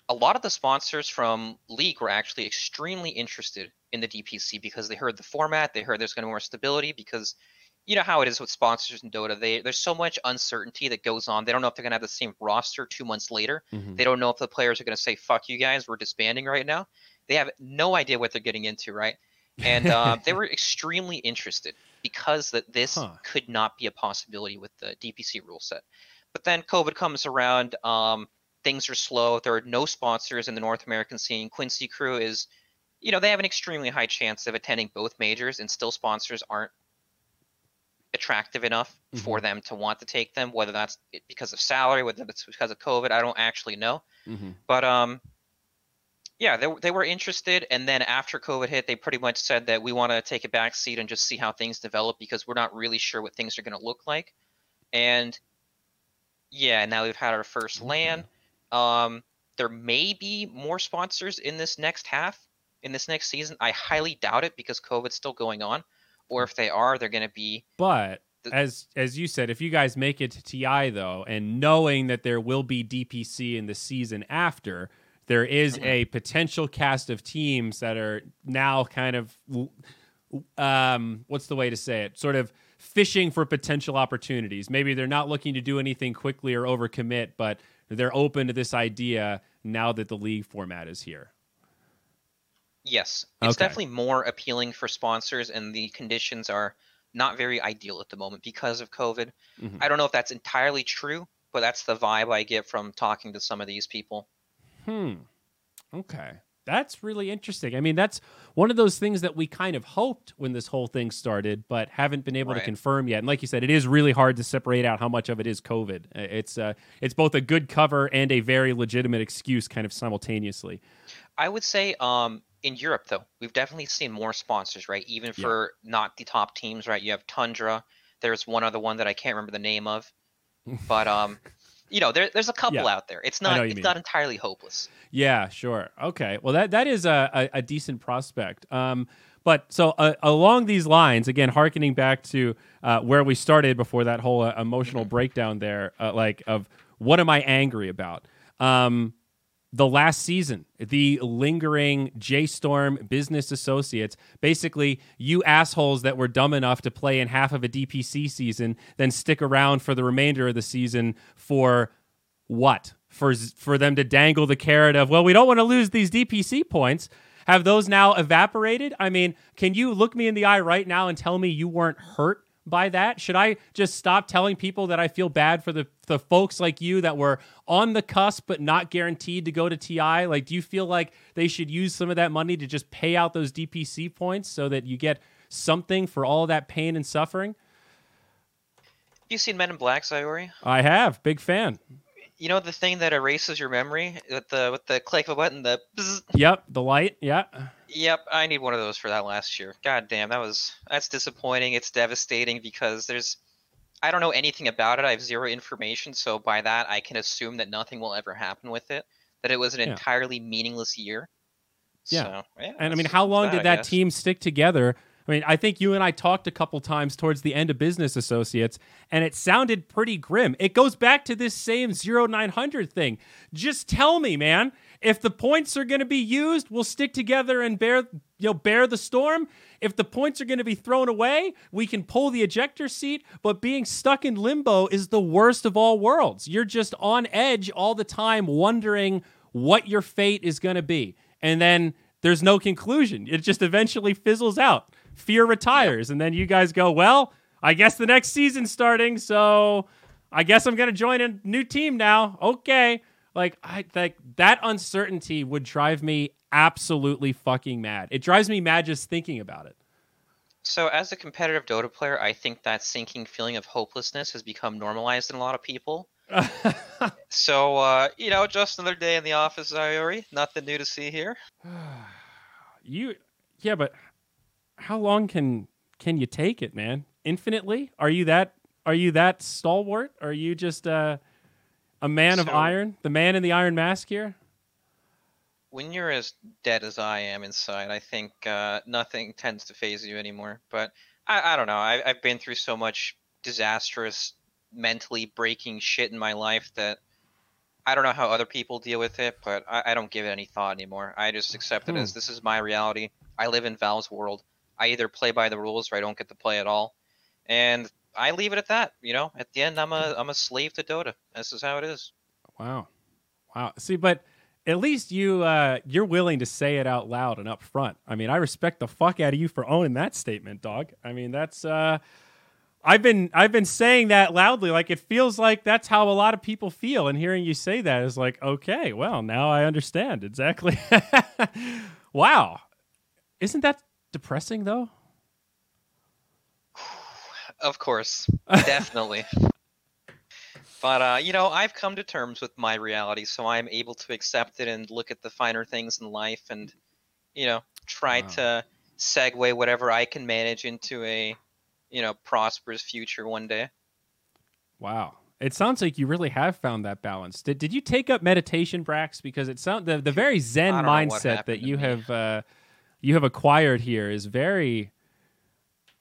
a lot of the sponsors from league were actually extremely interested in the dpc because they heard the format they heard there's going to be more stability because you know how it is with sponsors in dota they there's so much uncertainty that goes on they don't know if they're going to have the same roster two months later Mhm. they don't know if the players are going to say "fuck you guys," we're disbanding right now. They have no idea what they're getting into, right? And uh, they were extremely interested because that this Huh. could not be a possibility with the DPC rule set. But then COVID comes around. Um, things are slow. There are no sponsors in the North American scene. Quincy Crew is, you know, they have an extremely high chance of attending both majors, and still sponsors aren't attractive enough for them to want to take them. Whether that's because of salary, whether it's because of COVID, I don't actually know. Mhm. But um, yeah, they they were interested, and then after COVID hit, they pretty much said that we want to take a back seat and just see how things develop because we're not really sure what things are going to look like. And yeah, now we've had our first LAN. Um, there may be more sponsors in this next half, in this next season. I highly doubt it because COVID's still going on. Or if they are, they're going to be But The- as as you said, if you guys make it to TI though, and knowing that there will be DPC in the season after, there is Mhm. a potential cast of teams that are now kind of um what's the way to say it? Sort of fishing for potential opportunities. Maybe they're not looking to do anything quickly or overcommit, but they're open to this idea now that the league format is here. Yes, it's Okay. definitely more appealing for sponsors, and the conditions are not very ideal at the moment because of COVID. Mhm. I don't know if that's entirely true, but that's the vibe I get from talking to some of these people. Hmm. Okay. That's really interesting. I mean, that's one of those things that we kind of hoped when this whole thing started, but haven't been able to confirm yet. And like you said, it is really hard to separate out how much of it is COVID. It's uh, it's both a good cover and a very legitimate excuse, kind of simultaneously. I would say, um, in Europe though, we've definitely seen more sponsors, right? Even for not the top teams, right? You have Tundra. There's one other one that I can't remember the name of, but um, you know, there, there's a couple Yeah. out there. It's not it's mean. not entirely hopeless. Yeah, sure. Okay. Well, that that is a, a, a decent prospect. Um, but so uh, along these lines, again, harkening back to uh, where we started before that whole uh, emotional breakdown there, uh, like of what am I angry about? Um, the last season, the lingering J.Storm business associates, basically you assholes that were dumb enough to play in half of a DPC season, then stick around for the remainder of the season for what? For for them to dangle the carrot of, well, we don't want to lose these DPC points. Have those now evaporated? I mean, can you look me in the eye right now and tell me you weren't hurt by that? Should I just stop telling people that I feel bad for the the folks like you that were on the cusp but not guaranteed to go to TI? Like, do you feel like they should use some of that money to just pay out those DPC points so that you get something for all that pain and suffering? You seen Men in Black, Zyori? I have. Big fan. You know the thing that erases your memory with the with the click of a button, the bzz? Yep, the light. Yeah. Yep, I need one of those for that last year. God damn, that was that's disappointing. It's devastating because there's I don't know anything about it. I have zero information, so by that I can assume that nothing will ever happen with it. That it was an Yeah. entirely meaningless year. Yeah. So, yeah And I mean, how long that's did that team stick together? I mean, I think you and I talked a couple times towards the end of Business Associates, and it sounded pretty grim. It goes back to this same 0900 thing. Just tell me, man, if the points are going to be used, we'll stick together and bear, you know, bear the storm. If the points are going to be thrown away, we can pull the ejector seat, but being stuck in limbo is the worst of all worlds. You're just on edge all the time wondering what your fate is going to be. And then there's no conclusion. It just eventually fizzles out. Fear retires, and then you guys go, well, I guess the next season's starting, so I guess I'm gonna join a new team now. Okay. Like I like that uncertainty would drive me absolutely fucking mad. It drives me mad just thinking about it. So, as a competitive Dota player, I think that sinking feeling of hopelessness has become normalized in a lot of people. So, uh, you know, just another day in the office, Zyori. Nothing new to see here. you yeah, but how long can can you take it, man? Infinitely? Are you that are you that stalwart? Are you just uh, a man of iron? The man in the iron mask here? When you're as dead as I am inside, I think uh, nothing tends to phase you anymore. But I, I don't know. I, I've been through so much disastrous, mentally breaking shit in my life that I don't know how other people deal with it, but I, I don't give it any thought anymore. I just accept it Hmm. as this is my reality. I live in Valve's world. I either play by the rules or I don't get to play at all. And I leave it at that. You know, at the end, I'm a I'm a slave to Dota. This is how it is. Wow. Wow. See, but at least you uh you're willing to say it out loud and up front. I mean, I respect the fuck out of you for owning that statement, dog. I mean, that's uh I've been I've been saying that loudly. Like it feels like that's how a lot of people feel. And hearing you say that is like, okay, well, now I understand exactly. wow. Isn't that depressing though? Of course, definitely. but uh, you know, I've come to terms with my reality, so I'm able to accept it and look at the finer things in life, and you know, try Wow. to segue whatever I can manage into a, you know, prosperous future one day. Wow. It sounds like you really have found that balance. Did, did you take up meditation, Brax? Because it sound the, the very Zen I don't know what mindset that you me. have uh, you have acquired here is very.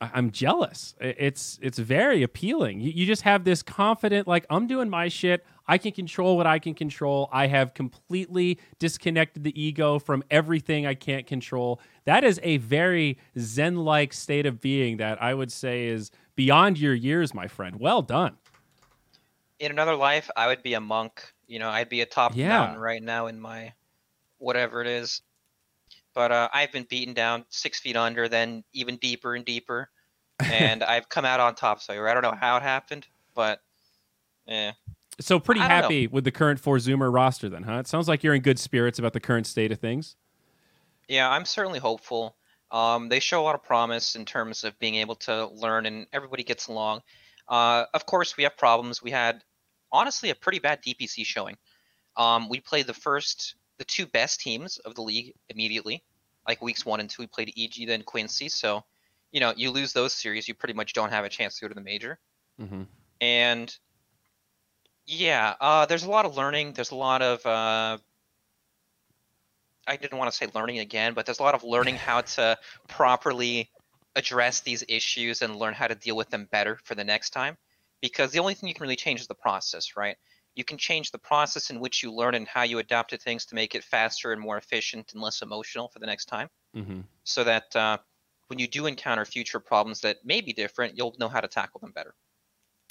I'm jealous. It's it's very appealing. You, you just have this confident, like I'm doing my shit. I can control what I can control. I have completely disconnected the ego from everything I can't control. That is a very Zen-like state of being that I would say is beyond your years, my friend. Well done. In another life, I would be a monk. You know, I'd be atop the Yeah. mountain right now in my whatever it is. But uh, I've been beaten down six feet under, then even deeper and deeper, and I've come out on top. So I don't know how it happened, but yeah. So pretty I happy with the current four Zoomer roster, then, huh? It sounds like you're in good spirits about the current state of things. Yeah, I'm certainly hopeful. Um, they show a lot of promise in terms of being able to learn, and everybody gets along. Uh, of course, we have problems. We had honestly a pretty bad DPC showing. Um, we played the first, the two best teams of the league immediately, like weeks one and two. We played EG, then Quincy. So, you know, you lose those series, you pretty much don't have a chance to go to the major. Mm-hmm. And yeah, uh, there's a lot of learning. There's a lot of uh, I didn't want to say learning again, but there's a lot of learning how to properly address these issues and learn how to deal with them better for the next time. Because the only thing you can really change is the process, right? You can change the process in which you learn and how you adapt to things to make it faster and more efficient and less emotional for the next time Mm-hmm. so that uh, when you do encounter future problems that may be different, you'll know how to tackle them better.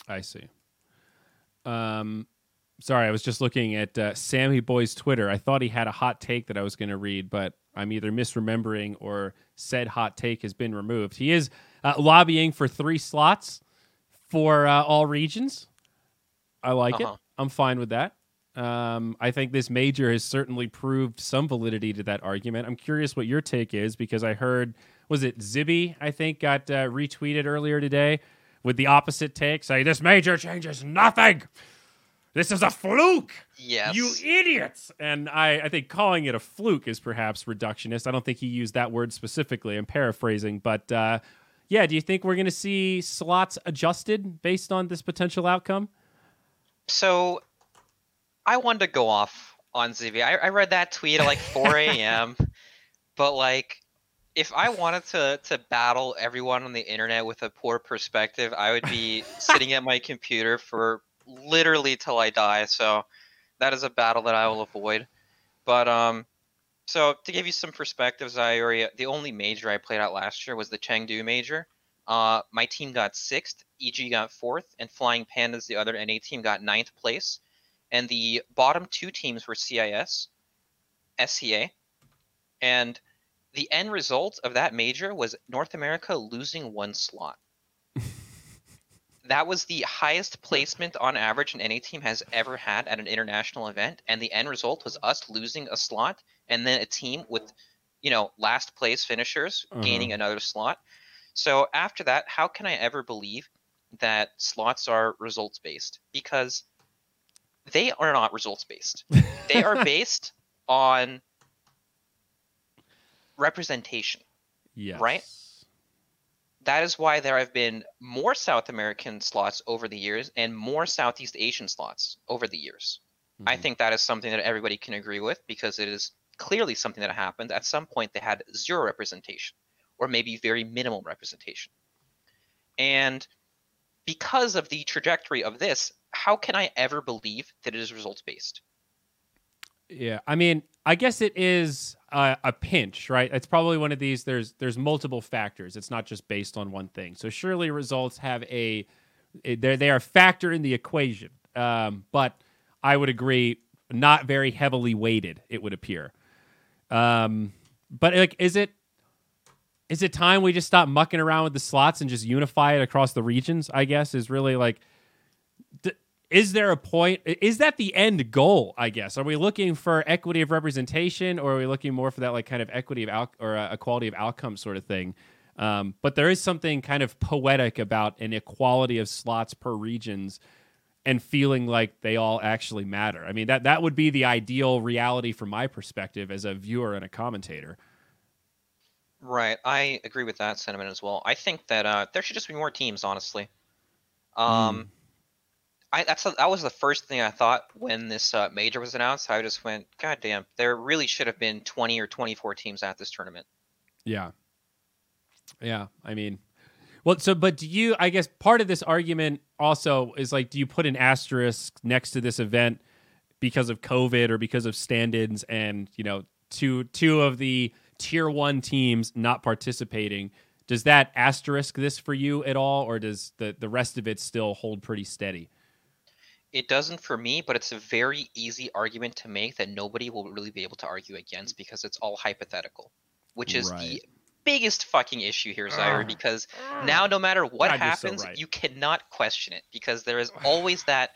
I see. Um, sorry, I was just looking at uh, Sammy Boy's Twitter. I thought he had a hot take that I was going to read, but I'm either misremembering or said hot take has been removed. He is uh, lobbying for three slots for uh, all regions. I like Uh-huh. it. I'm fine with that. Um, I think this major has certainly proved some validity to that argument. I'm curious what your take is because I heard was it Zibby I think got uh, retweeted earlier today with the opposite take, say this major changes nothing. This is a fluke. Yes. You idiots! And I, I think calling it a fluke is perhaps reductionist. I don't think he used that word specifically. I'm paraphrasing, but uh, yeah. Do you think we're going to see slots adjusted based on this potential outcome? So, I wanted to go off on ZV. I, I read that tweet at like 4 a.m. but like, if I wanted to to battle everyone on the internet with a poor perspective, I would be sitting at my computer for literally till I die. So, that is a battle that I will avoid. But um, so to give you some perspectives, I already the only major I played out last year was the Chengdu major. Uh, my team got sixth, EG got fourth, and Flying Pandas, the other NA team, got ninth place. And the bottom two teams were CIS, SCA, and the end result of that major was North America losing one slot. that was the highest placement on average an NA team has ever had at an international event, and the end result was us losing a slot, and then a team with, you know, last place finishers Uh-huh. gaining another slot. So after that, how can I ever believe that slots are results based? Because they are not results based. They are based on representation. Yes. Right? That is why there have been more South American slots over the years and more Southeast Asian slots over the years. I Mhm. think that is something that everybody can agree with because it is clearly something that happened. At some point, they had zero representation or maybe very minimal representation. And because of the trajectory of this, how can I ever believe that it is results based? Yeah, I mean, I guess it is a, a pinch, right? It's probably one of these. There's there's multiple factors. It's not just based on one thing. So surely results have a they they are a factor in the equation. Um, but I would agree, not very heavily weighted. It would appear. Um, but like, is it is it time we just stop mucking around with the slots and just unify it across the regions? I guess is really like is there a point is that the end goal i guess? Are we looking for equity of representation or are we looking more for that like kind of equity of out or uh, equality of outcome sort of thing? Um, but there is something kind of poetic about an equality of slots per regions and feeling like they all actually matter. I mean that that would be the ideal reality from my perspective as a viewer and a commentator Right, I agree with that sentiment as well. I think that uh, there should just be more teams, honestly. Um, I that's that was the first thing I thought when this uh, major was announced. I just went, God damn, there really should have been twenty or twenty four teams at this tournament. Yeah. Yeah. I mean, well, so, but do you, I guess part of this argument also is like, do you put an asterisk next to this event because of COVID or because of stand ins and, you know, two, two of the tier one teams not participating? Does that asterisk this for you at all, or does the, the rest of it still hold pretty steady? It doesn't for me, but it's a very easy argument to make that nobody will really be able to argue against because it's all hypothetical, which is Right. the biggest fucking issue here, Zyori, Ugh. because now no matter what God, you're so happens, right. you cannot question it because there is always that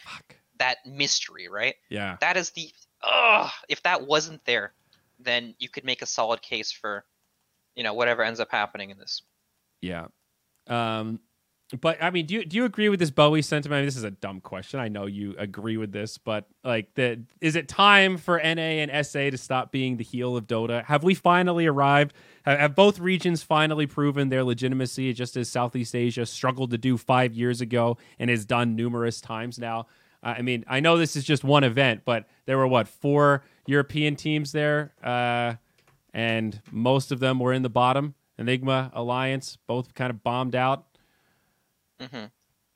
that mystery, right? Yeah. That is the ugh. If that wasn't there, then you could make a solid case for, you know, whatever ends up happening in this. Yeah. Um, but I mean, do you do you agree with this Bowie sentiment? I mean, this is a dumb question. I know you agree with this, but like, the is it time for NA and SA to stop being the heel of Dota? Have we finally arrived? Have, have both regions finally proven their legitimacy, just as Southeast Asia struggled to do five years ago and has done numerous times now? Uh, I mean, I know this is just one event, but there were what four European teams there, uh, and most of them were in the bottom. Enigma Alliance both kind of bombed out. hmm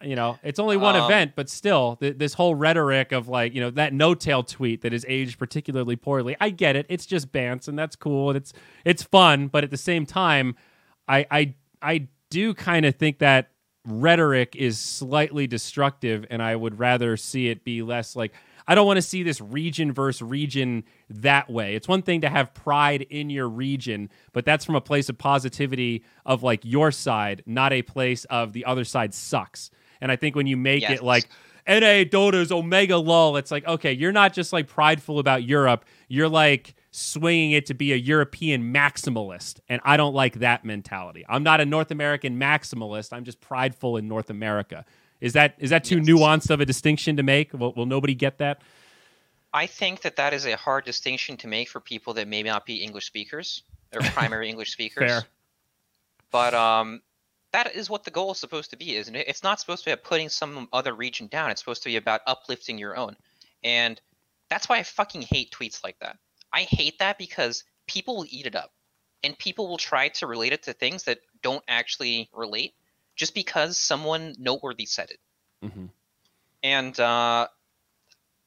You know, it's only one Um, event, but still, th- this whole rhetoric of like, you know, that N0tail tweet that is aged particularly poorly. I get it; it's just Bance, and that's cool, and it's it's fun. But at the same time, I I I do kind of think that rhetoric is slightly destructive, and I would rather see it be less like. I don't want to see this region versus region that way. It's one thing to have pride in your region, but that's from a place of positivity of like your side, not a place of the other side sucks. And I think when you make Yes. it like NA Dota's Omega LOL, it's like, okay, you're not just like prideful about Europe. You're like swinging it to be a European maximalist. And I don't like that mentality. I'm not a North American maximalist. I'm just prideful in North America. Is that is that too Yes. nuanced of a distinction to make? Will, will nobody get that? I think that that is a hard distinction to make for people that may not be English speakers or primary English speakers. Fair. But um, that is what the goal is supposed to be, isn't it? It's not supposed to be about putting some other region down. It's supposed to be about uplifting your own. And that's why I fucking hate tweets like that. I hate that because people will eat it up. And people will try to relate it to things that don't actually relate just because someone noteworthy said it. Mhm. And uh,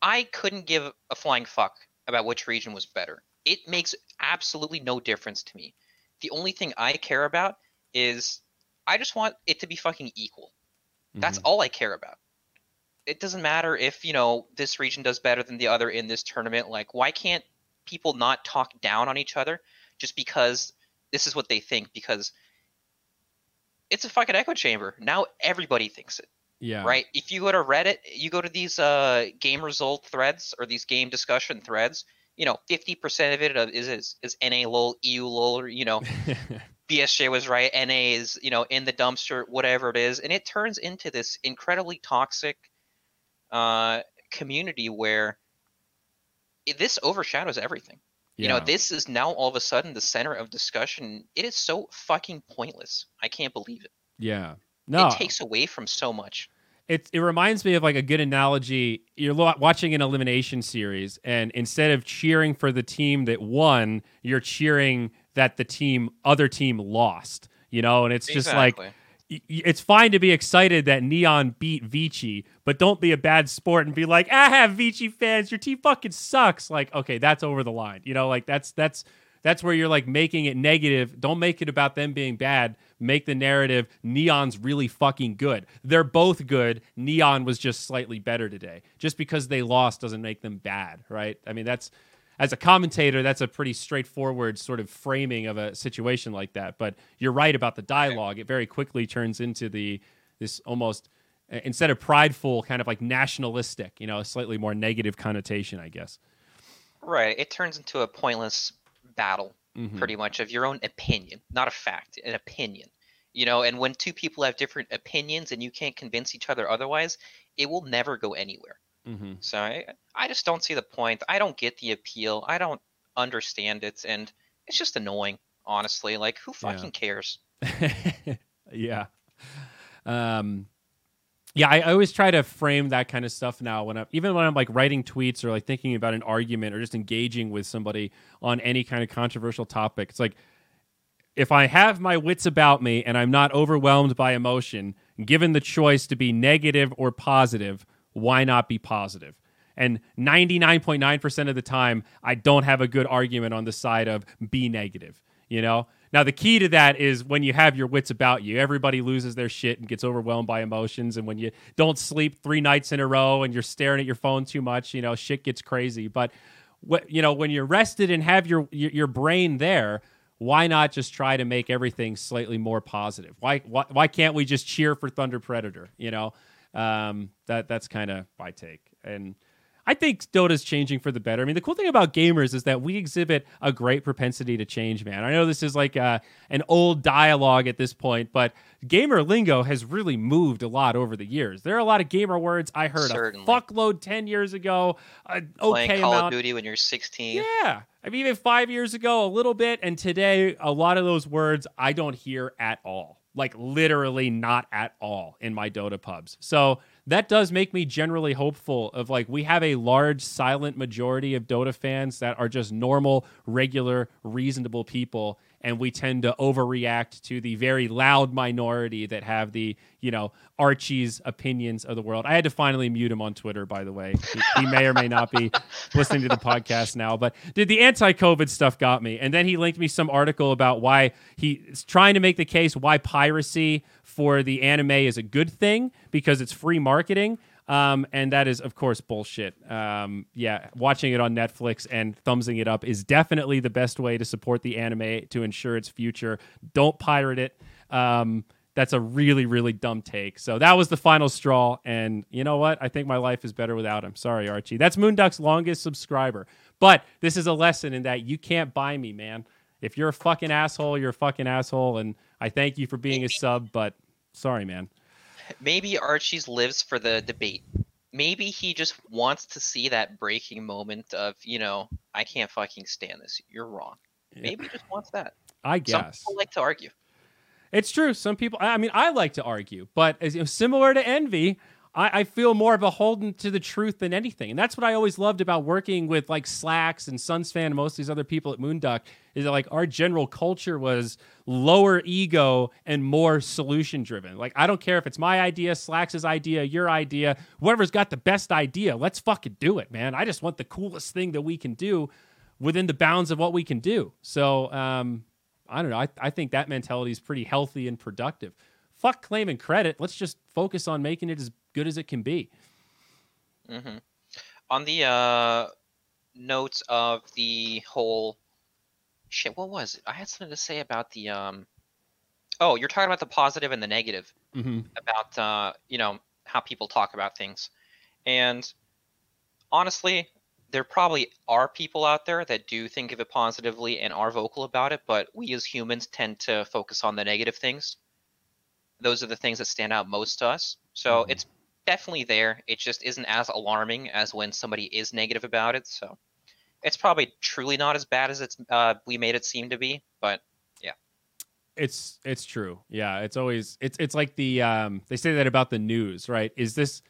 I couldn't give a flying fuck about which region was better. It makes absolutely no difference to me. The only thing I care about is I just want it to be fucking equal. That's all I care about. It doesn't matter if, you know, this region does better than the other in this tournament. Like, why can't people not talk down on each other just because this is what they think? Because it's a fucking echo chamber. Now everybody thinks it Yeah. right? If you go to Reddit, you go to these uh, game result threads or these game discussion threads. You know, fifty percent of it is is, is NA lol, EU lol, or you know, BSJ was right, NA is you know in the dumpster, whatever it is, and it turns into this incredibly toxic uh, community where this overshadows everything. You know, this is now all of a sudden the center of discussion. It is so fucking pointless. I can't believe it. Yeah. No. It takes away from so much. it it reminds me of like a good analogy. You're watching an elimination series, and instead of cheering for the team that won, you're cheering that the team other team lost. You know, and it's just like Exactly. y- y- it's fine to be excited that Neon beat Vici, but don't be a bad sport and be like, ah, Vici fans, your team fucking sucks. Like, okay, that's over the line. You know, like that's that's that's where you're like making it negative. Don't make it about them being bad. Make the narrative Neon's really fucking good. They're both good. Neon was just slightly better today. Just because they lost doesn't make them bad, right? I mean, that's as a commentator, that's a pretty straightforward sort of framing of a situation like that. But you're right about the dialogue. It very quickly turns into the this almost uh, instead of prideful, kind of like nationalistic, you know, a slightly more negative connotation, I guess. Right. It turns into a pointless battle, Mhm. pretty much, of your own opinion, not a fact, an opinion. You know, and when two people have different opinions and you can't convince each other otherwise, it will never go anywhere. Mm-hmm. So I, I just don't see the point. I don't get the appeal. I don't understand it, and it's just annoying, honestly. Like, who Yeah. fucking cares? yeah. Um, yeah, I, I always try to frame that kind of stuff now when I'm even when I'm like writing tweets or like thinking about an argument or just engaging with somebody on any kind of controversial topic. It's like if I have my wits about me and I'm not overwhelmed by emotion, given the choice to be negative or positive, why not be positive? And 99.9% of the time, I don't have a good argument on the side of be negative, you know? Now, the key to that is when you have your wits about you. Everybody loses their shit and gets overwhelmed by emotions. And when you don't sleep three nights in a row and you're staring at your phone too much, you know, shit gets crazy. But, what, you know, when you're rested and have your, your, brain there, why not just try to make everything slightly more positive? Why why, why can't we just cheer for Thunder Predator? You know, um, that that's kind of my take. And I think Dota's changing for the better. I mean, the cool thing about gamers is that we exhibit a great propensity to change, man. I know this is like uh an old dialogue at this point, but gamer lingo has really moved a lot over the years. There are a lot of gamer words I heard Certainly. a fuckload 10 years ago, an Playing okay Call amount. of Duty when you're 16. Yeah. I mean, even five years ago, a little bit. And today, a lot of those words I don't hear at all. Like, literally not at all in my Dota pubs. So that does make me generally hopeful of like, we have a large, silent majority of Dota fans that are just normal, regular, reasonable people. And we tend to overreact to the very loud minority that have the, you know, Archie's opinions of the world. I had to finally mute him on Twitter, by the way. He, he may or may not be listening to the podcast now, but did the anti-COVID stuff got me, and then he linked me some article about why he's trying to make the case why piracy for the anime is a good thing because it's free marketing. Um, and that is, of course, bullshit. Um, yeah, watching it on Netflix and thumbsing it up is definitely the best way to support the anime to ensure its future. Don't pirate it. Um, that's a really really dumb take. So that was the final straw, and you know what? I think my life is better without him. Sorry, Archie. That's Moonduck's longest subscriber. But this is a lesson in that you can't buy me, man. If you're a fucking asshole, you're a fucking asshole, and I thank you for being a sub, but sorry, man. Maybe Archie's lives for the debate. Maybe he just wants to see that breaking moment of, you know, I can't fucking stand this. You're wrong. Maybe he just wants that. I Some guess people like to argue. it's true. Some people, I mean, I like to argue, but as, you know, similar to envy, I, I feel more beholden to the truth than anything, and that's what I always loved about working with like Slacks and SUNSfan and most of these other people at Moonduck is that like our general culture was lower ego and more solution driven. Like I don't care if it's my idea, Slacks' idea, your idea, whoever's got the best idea, let's fucking do it, man. I just want the coolest thing that we can do within the bounds of what we can do. So um, I don't know. I, I think that mentality is pretty healthy and productive. Fuck claiming credit. Let's just focus on making it as good as it can be. hmm On the uh, notes of the whole shit, what was it? I had something to say about the um. Oh, you're talking about the positive and the negative Mm-hmm. about uh, you know how people talk about things, and honestly, there probably are people out there that do think of it positively and are vocal about it, but we as humans tend to focus on the negative things. Those are the things that stand out most to us. So Mhm. it's definitely there. It just isn't as alarming as when somebody is negative about it. So it's probably truly not as bad as it's uh, we made it seem to be. But yeah, It's it's true. Yeah, it's always it's it's like the um they say that about the news, right? Is this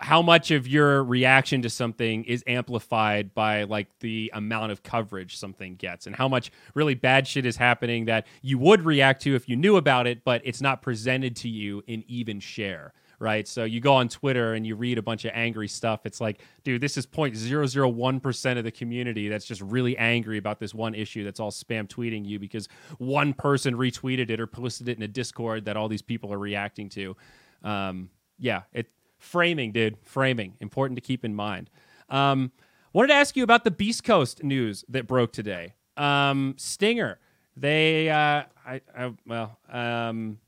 how much of your reaction to something is amplified by like the amount of coverage something gets and how much really bad shit is happening that you would react to if you knew about it but it's not presented to you in even share right? So you go on twitter and you read a bunch of angry stuff. It's like dude this is 0.001% of the community that's just really angry about this one issue that's all spam tweeting you because one person retweeted it or posted it in a discord that all these people are reacting to. Um, yeah it framing dude framing important to keep in mind. Um, wanted to ask you about the Beastcoast news that broke today. Um, stinger they uh, I, I well um,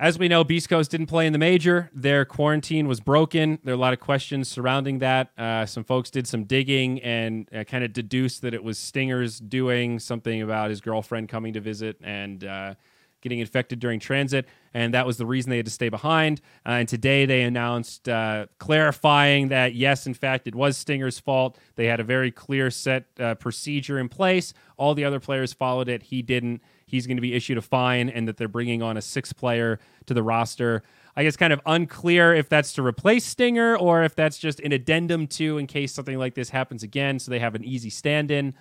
as we know, Beastcoast didn't play in the major. Their quarantine was broken. There are a lot of questions surrounding that. Uh, some folks did some digging and uh, kind of deduced that it was Stinger's doing something about his girlfriend coming to visit and uh, getting infected during transit. And that was the reason they had to stay behind. Uh, and today they announced uh, clarifying that, yes, in fact, it was Stinger's fault. They had a very clear set uh, procedure in place. All the other players followed it. He didn't he's going to be issued a fine and that they're bringing on a sixth player to the roster. I guess kind of unclear if that's to replace Stinger or if that's just an addendum to in case something like this happens again, so they have an easy stand-in.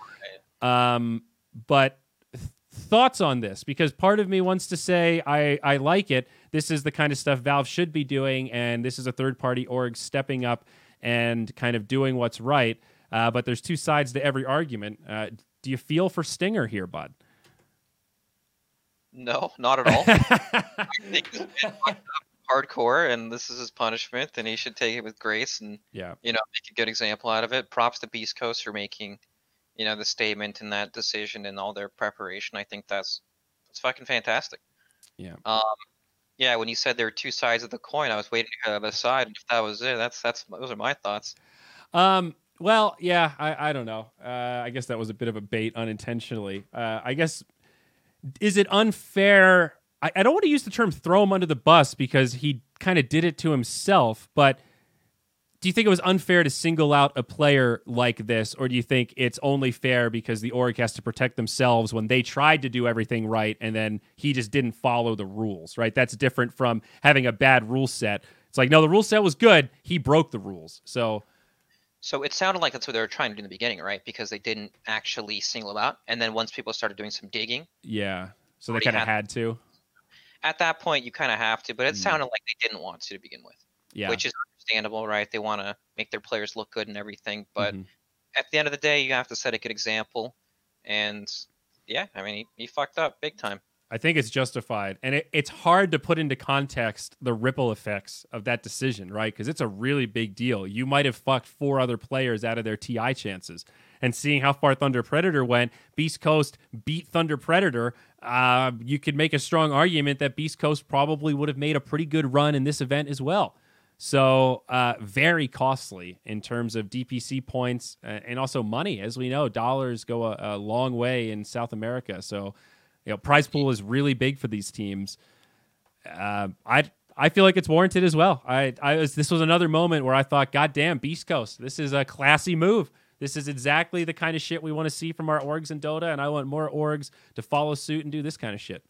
Um, but th- thoughts on this? Because part of me wants to say I I like it. This is the kind of stuff Valve should be doing, and this is a third-party org stepping up and kind of doing what's right. Uh, but there's two sides to every argument. Uh, do you feel for Stinger here, bud? No, not at all. I think he's been hardcore, and this is his punishment, and he should take it with grace and yeah. you know make a good example out of it. Props to Beastcoast for making you know the statement and that decision and all their preparation. I think that's that's fucking fantastic. Yeah. Um, yeah. When you said there were two sides of the coin, I was waiting to the other side. And if that was it, that's that's those are my thoughts. Um. Well, yeah. I, I don't know. Uh, I guess that was a bit of a bait unintentionally. Uh, I guess is it unfair? I, I don't want to use the term throw him under the bus because he kind of did it to himself. But do you think it was unfair to single out a player like this, or do you think it's only fair because the org has to protect themselves when they tried to do everything right and then he just didn't follow the rules? Right. That's different from having a bad rule set. It's like no, the rule set was good. He broke the rules. So. So it sounded like that's what they were trying to do in the beginning, right? Because they didn't actually single them out, and then once people started doing some digging, Yeah. So they kind of had- had to. at that point you kind of have to. But it Mm. sounded like they didn't want to to begin with, Yeah. which is understandable, right? They want to make their players look good and everything, but Mhm. at the end of the day, you have to set a good example. And yeah, I mean, he, he fucked up big time. I think it's justified, and it, it's hard to put into context the ripple effects of that decision, right? Because it's a really big deal. You might have fucked four other players out of their TI chances, and seeing how far Thunder Predator went, Beastcoast beat Thunder Predator. Uh, you could make a strong argument that Beastcoast probably would have made a pretty good run in this event as well. So uh, very costly in terms of DPC points uh, and also money. As we know, dollars go a, a long way in South America. So you know, prize pool is really big for these teams. Uh, I I feel like it's warranted as well. I I was this was another moment where I thought, God damn, Beastcoast, this is a classy move. This is exactly the kind of shit we want to see from our orgs in Dota, and I want more orgs to follow suit and do this kind of shit.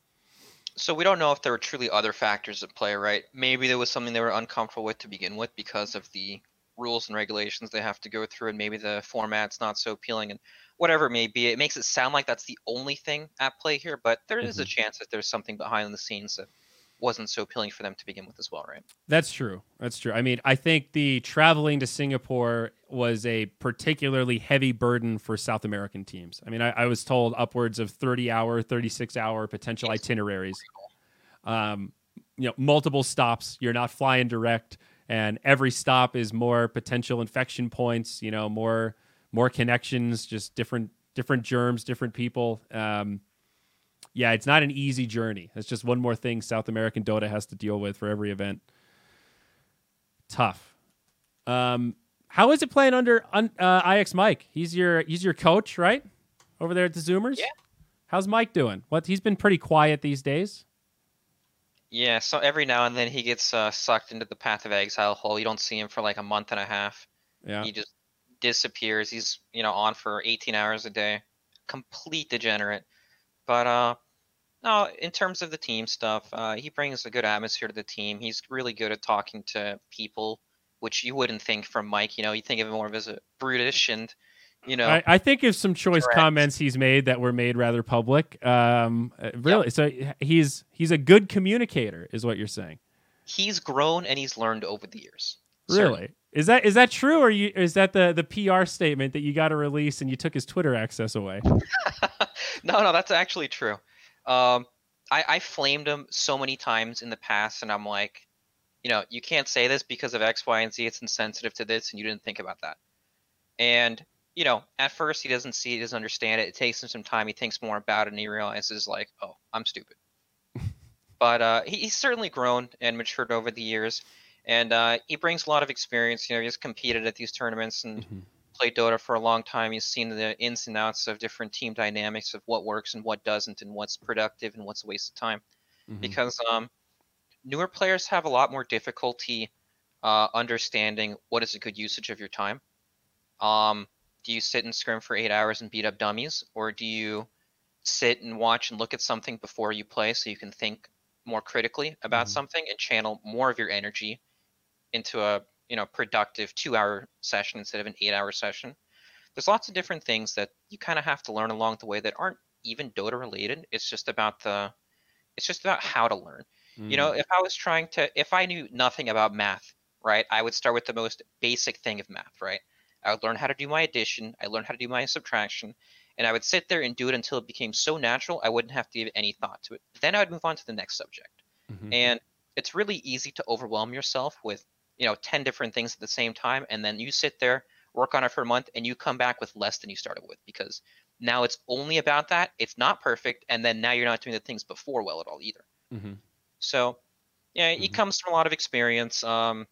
So we don't know if there were truly other factors at play, right? Maybe there was something they were uncomfortable with to begin with because of the rules and regulations they have to go through, and maybe the format's not so appealing. And whatever it may be, it makes it sound like that's the only thing at play here, but there is Mhm. a chance that there's something behind the scenes that wasn't so appealing for them to begin with as well, right? That's true. That's true. I mean, I think the traveling to Singapore was a particularly heavy burden for South American teams. I mean, I, I was told upwards of 30 hour, 36 hour potential Yes. itineraries. Um, you know, multiple stops. You're not flying direct, and every stop is more potential infection points. You know, more more connections, just different different germs, different people. Um, yeah, it's not an easy journey. It's just one more thing South American Dota has to deal with for every event. Tough. Um, how is it playing under uh, ixmike? He's your he's your coach, right? Over there at the Zoomers. Yeah. How's Mike doing? What he's been pretty quiet these days. Yeah, so every now and then he gets uh, sucked into the Path of Exile hole. You don't see him for like a month and a half. Yeah. He just disappears. He's you know on for 18 hours a day, complete degenerate. But uh, no, in terms of the team stuff, uh, he brings a good atmosphere to the team. He's really good at talking to people, which you wouldn't think from Mike. You know, you think of him more of as a brutish and you know I, I think of some choice Correct. comments he's made that were made rather public. Um, uh, really, so he's he's a good communicator, is what you're saying. he's grown and he's learned over the years. Really, is that is that true, or you is that the the PR statement that you got to release and you took his Twitter access away? no, no, that's actually true. Um, I, I flamed him so many times in the past, and I'm like, you know, you can't say this because of X, Y, and Z. It's insensitive to this, and you didn't think about that. And you know, at first he doesn't see he doesn't understand it. It takes him some time. He thinks more about it, and he realizes like, oh, I'm stupid. but uh, he, he's certainly grown and matured over the years, and uh, he brings a lot of experience. You know, he's competed at these tournaments and Mhm. played Dota for a long time. He's seen the ins and outs of different team dynamics of what works and what doesn't, and what's productive and what's a waste of time. Mhm. Because um, newer players have a lot more difficulty uh, understanding what is a good usage of your time. Um, do you sit and scrim for eight hours and beat up dummies, or do you sit and watch and look at something before you play so you can think more critically about Mhm. something and channel more of your energy into a you know productive two hour session instead of an eight hour session. There's lots of different things that you kind of have to learn along the way that aren't even dota related. It's just about the it's just about how to learn. You know if i was trying to if i knew nothing about math right i would start with the most basic thing of math right? I would learn how to do my addition i learned how to do my subtraction and i would sit there and do it until it became so natural i wouldn't have to give any thought to it. Then i would move on to the next subject. Mhm. and it's really easy to overwhelm yourself with you know 10 different things at the same time and then you sit there work on it for a month and you come back with less than you started with because now it's only about that it's not perfect and then now you're not doing the things before well at all either Mhm. so yeah he Mhm. comes from a lot of experience um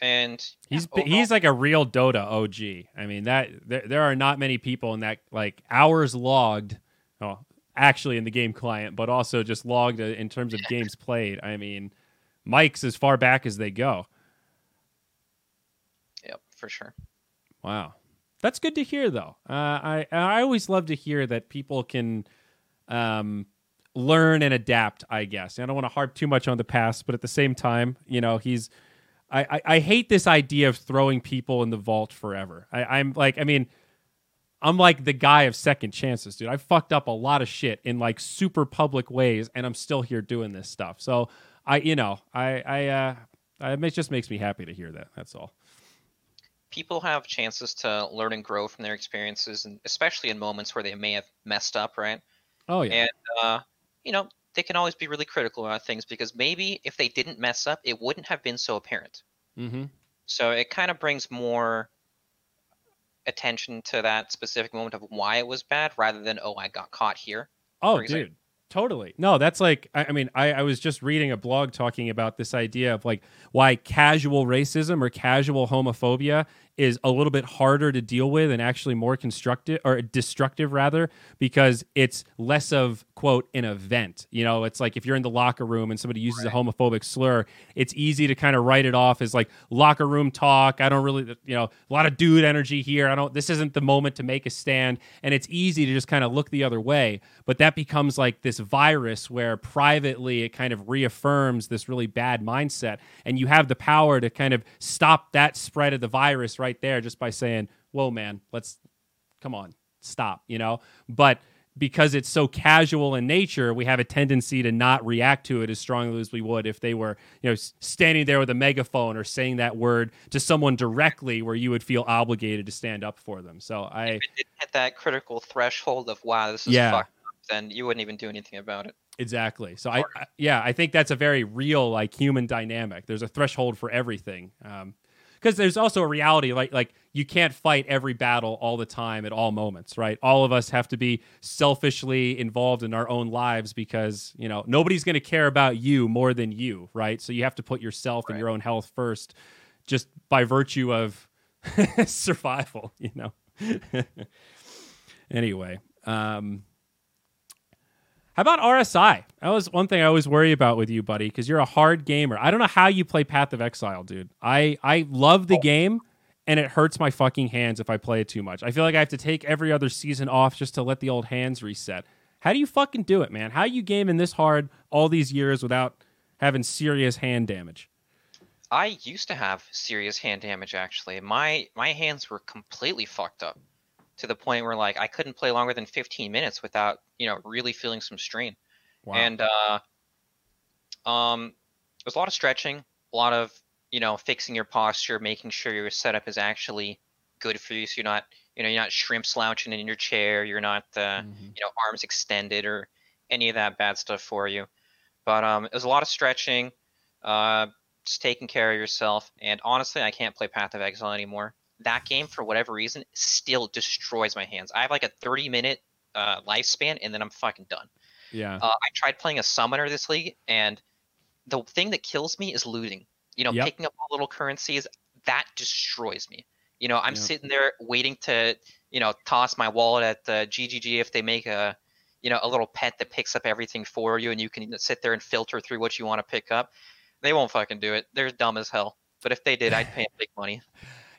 and He's yeah, he's like a real Dota OG. I mean that there, there are not many people in that like hours logged. Oh, actually in the game client, but also just logged uh, in terms of games played. I mean, Mike's as far back as they go. yep for sure Wow, that's good to hear, though. Uh, I I always love to hear that people can um, learn and adapt. I guess I don't want to harp too much on the past, but at the same time, you know, he's. I, I, I hate this idea of throwing people in the vault forever. I, I'm like, I mean, I'm like the guy of second chances, dude. I fucked up a lot of shit in like super public ways, and I'm still here doing this stuff. So I, you know, I, I, uh, it just makes me happy to hear that. That's all. people have chances to learn and grow from their experiences and especially in moments where they may have messed up right Oh yeah. And uh, you know, they can always be really critical about things because maybe if they didn't mess up, it wouldn't have been so apparent. Mm-hmm. So it kind of brings more attention to that specific moment of why it was bad rather than, oh, I got caught here. Oh, dude. Totally. No, that's like, I, I mean, I, I was just reading a blog talking about this idea of like why casual racism or casual homophobia is a little bit harder to deal with and actually more constructive or destructive rather because it's less of quote an event. You know it's like if you're in the locker room and somebody uses a homophobic slur it's easy to kind of write it off as like locker room talk. I don't really you know a lot of dude energy here. I don't this isn't the moment to make a stand. And it's easy to just kind of look the other way. But that becomes like this virus where privately it kind of reaffirms this really bad mindset. And you have the power to kind of stop that spread of the virus right there just by saying whoa man let's come on stop you know but because it's so casual in nature we have a tendency to not react to it as strongly as we would if they were you know standing there with a megaphone or saying that word to someone directly where you would feel obligated to stand up for them so i If it didn't hit that critical threshold of, wow, this is Yeah. fucked up, then you wouldn't even do anything about it. Exactly. So I, I yeah, I think that's a very real like human dynamic. There's a threshold for everything. Um because there's also a reality like like you can't fight every battle all the time at all moments, right? All of us have to be selfishly involved in our own lives because, you know, nobody's going to care about you more than you, right? So you have to put yourself and your own health first just by virtue of survival, you know. anyway, um how about RSI? That was one thing I always worry about with you, buddy, because you're a hard gamer. I don't know how you play Path of Exile, dude. I I love the oh. game, and it hurts my fucking hands if I play it too much. I feel like I have to take every other season off just to let the old hands reset. How do you fucking do it, man? How you gaming this hard all these years without having serious hand damage? I used to have serious hand damage actually. My my hands were completely fucked up to the point where like I couldn't play longer than 15 minutes without, you know, really feeling some strain. Wow. And uh um there's a lot of stretching, a lot of, you know, fixing your posture, making sure your setup is actually good for you so you're not, you know, you're not shrimp slouching in your chair, you're not uh Mhm. you know, arms extended or any of that bad stuff for you. But um, there's a lot of stretching, uh, just taking care of yourself. And honestly, I can't play Path of Exile anymore. That game, for whatever reason, still destroys my hands. I have like a 30 minute uh, lifespan, and then I'm fucking done. yeah. Uh, I tried playing a summoner this league, and the thing that kills me is looting. You know, Yep. picking up all little currencies that destroys me. You know, I'm Yep. sitting there waiting to, you know, toss my wallet at the GGG if they make a, you know, a little pet that picks up everything for you, and you can sit there and filter through what you want to pick up. They won't fucking do it. They're dumb as hell. But if they did, I'd pay them big money.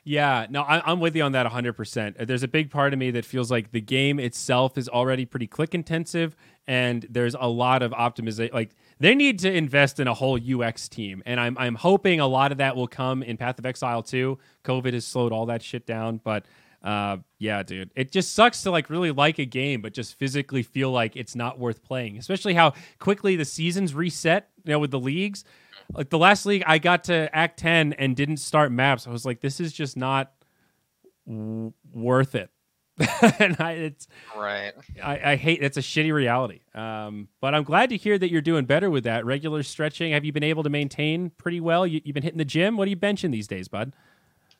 Yeah, no, I, I'm with you on that 100%. There's a big part of me that feels like the game itself is already pretty click intensive, and there's a lot of optimization. Like, they need to invest in a whole UX team, and I'm, I'm hoping a lot of that will come in Path of Exile 2. COVID has slowed all that shit down, but uh, yeah, dude, it just sucks to like really like a game, but just physically feel like it's not worth playing, especially how quickly the seasons reset, you know, with the leagues like the last league I got to Act 10 and didn't start maps. I was like, this is just not w- worth it. and I, it's Right. I, I hate it's a shitty reality. Um, but I'm glad to hear that you're doing better with that regular stretching. Have you been able to maintain pretty well? You, you've been hitting the gym. What are you benching these days, bud?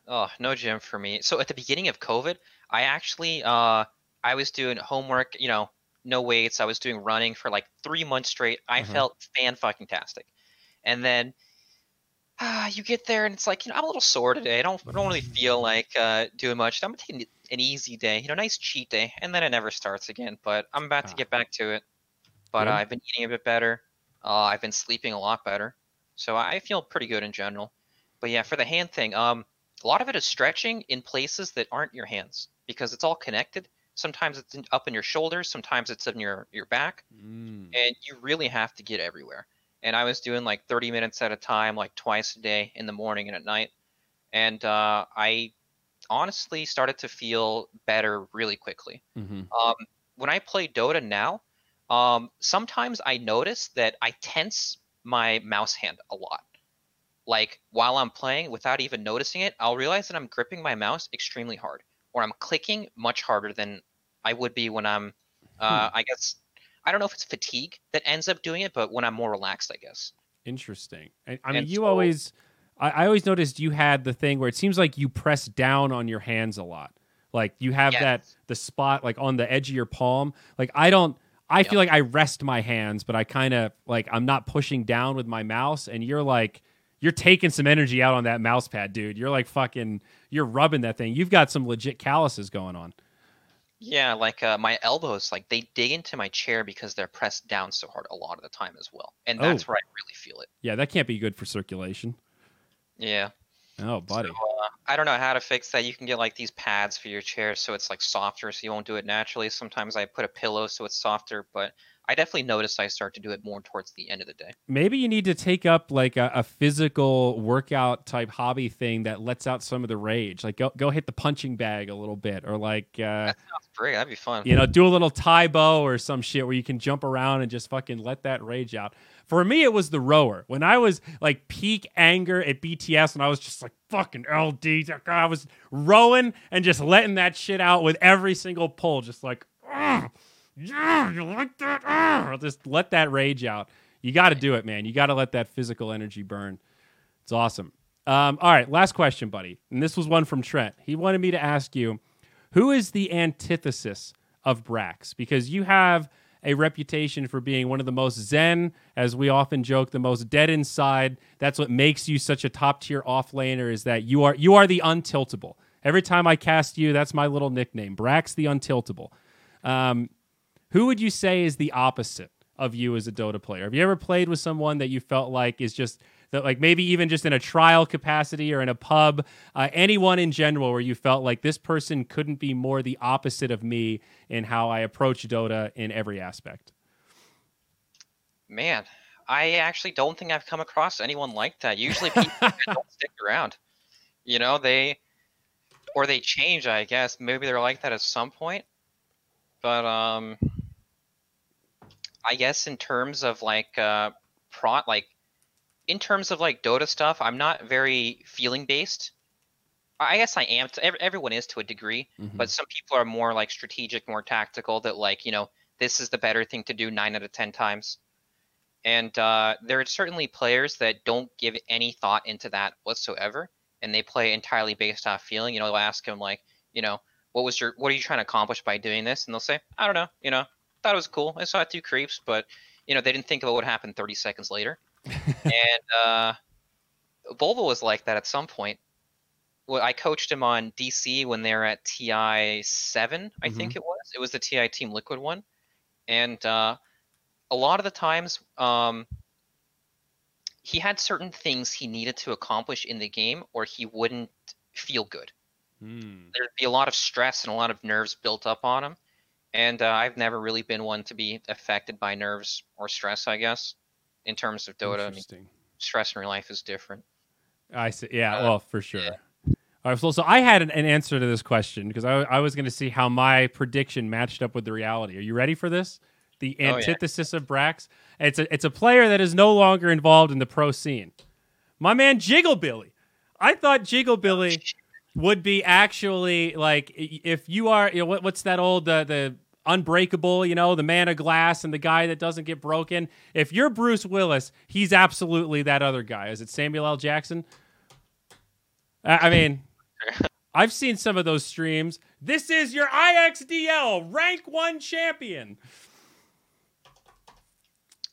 Oh, no gym for me. So at the beginning of COVID, I actually uh I was doing homework, you know, no weights. I was doing running for like three months straight. I Uh-huh. felt fan fucking tastic. And then ah, you get there and it's like, you know, I'm a little sore today. I don't I don't really feel like uh doing much. I'm gonna take an- easy day, you know, nice cheat day, and then it never starts again. But I'm about to Ah. get back to it. But Good. uh, I've been eating a bit better. Uh, I've been sleeping a lot better. So I feel pretty good in general. But yeah, for the hand thing, um, a lot of it is stretching in places that aren't your hands because it's all connected. Sometimes it's up in your shoulders, sometimes it's in your your back, Mm. and you really have to get everywhere. And I was doing like 30 minutes at a time, like twice a day in the morning and at night. And uh, I honestly started to feel better really quickly. hmm Um, when I play Dota now, um, sometimes I notice that I tense my mouse hand a lot. Like while I'm playing, without even noticing it, I'll realize that I'm gripping my mouse extremely hard, or I'm clicking much harder than I would be when I'm, uh, I guess, I don't know if it's fatigue that ends up doing it, but when I'm more relaxed, I guess. Interesting. I, I mean, And you so- always. I, I always noticed you had the thing where it seems like you press down on your hands a lot. Like you have Yes. that the spot like on the edge of your palm. Like I don't. I feel like I rest my hands, but I kind of like I'm not pushing down with my mouse, and you're like you're taking some energy out on that mouse pad, dude. You're like fucking you're rubbing that thing. You've got some legit calluses going on. Yeah, like uh, my elbows, like they dig into my chair because they're pressed down so hard a lot of the time as well, and that's Oh. where I really feel it. Yeah, that can't be good for circulation. Yeah. Oh, buddy. So, uh, I don't know how to fix that. You can get like these pads for your chair so it's like softer so you won't do it naturally. Sometimes I put a pillow so it's softer, but I definitely notice I start to do it more towards the end of the day. maybe you need to take up like a, a physical workout type hobby thing that lets out some of the rage. Like go go hit the punching bag a little bit, or like uh, That sounds great. That'd be fun. you know do a little Tae Bo or some shit where you can jump around and just fucking let that rage out. For me, it was the rower. When I was like peak anger at BTS, and I was just like fucking LD, I was rowing and just letting that shit out with every single pull, just like. "Ugh, yeah, you like that? Ugh." Just let that rage out. You got to do it, man. You got to let that physical energy burn. It's awesome. Um, all right, last question, buddy. And this was one from Trent. He wanted me to ask you who is the antithesis of Brax? Because you have a reputation for being one of the most zen, as we often joke, the most dead inside. That's what makes you such a top tier off laner. Is that you are you are the untiltable. Every time I cast you, that's my little nickname, Brax the untiltable. Um, who would you say is the opposite of you as a Dota player? Have you ever played with someone that you felt like is just that, like maybe even just in a trial capacity or in a pub, uh, anyone in general, where you felt like this person couldn't be more the opposite of me in how I approach Dota in every aspect? Man, I actually don't think I've come across anyone like that. Usually people don't stick around. You know, they or they change, I guess. Maybe they're like that at some point. But um I guess in terms of like uh pro like in terms of like Dota stuff, I'm not very feeling based. I guess I am. To, everyone is to a degree, but some people are more like strategic, more tactical. That like you know this is the better thing to do nine out of ten times. And uh, there are certainly players that don't give any thought into that whatsoever, and they play entirely based off feeling. You know, they'll ask them like, you know, what was your, what are you trying to accomplish by doing this? And they'll say, I don't know. You know, thought it was cool. I saw two creeps, but you know, they didn't think about what happened 30 seconds later. and uh, Volvo was like that at some point. Well, I coached him on DC when they're at TI seven, I think it was. It was the TI Team Liquid one, and uh, a lot of the times, um, he had certain things he needed to accomplish in the game, or he wouldn't feel good. Hmm. There'd be a lot of stress and a lot of nerves built up on him, and uh, I've never really been one to be affected by nerves or stress. I guess in terms of Dota, I mean, stress in real life is different. I see. Yeah, Uh, well, for sure. All right, so, so I had an, an answer to this question because I, I was going to see how my prediction matched up with the reality. Are you ready for this? The Oh, yeah. antithesis of Brax. It's a it's a player that is no longer involved in the pro scene. My man Jiggle Billy. I thought Jiggle Billy would be actually like if you are you know what, what's that old uh, the unbreakable you know the man of glass and the guy that doesn't get broken? If you're bruce willis he's absolutely that other guy. Is it samuel l. Jackson? I, I mean i've seen some of those streams. This is your ixdl rank one champion.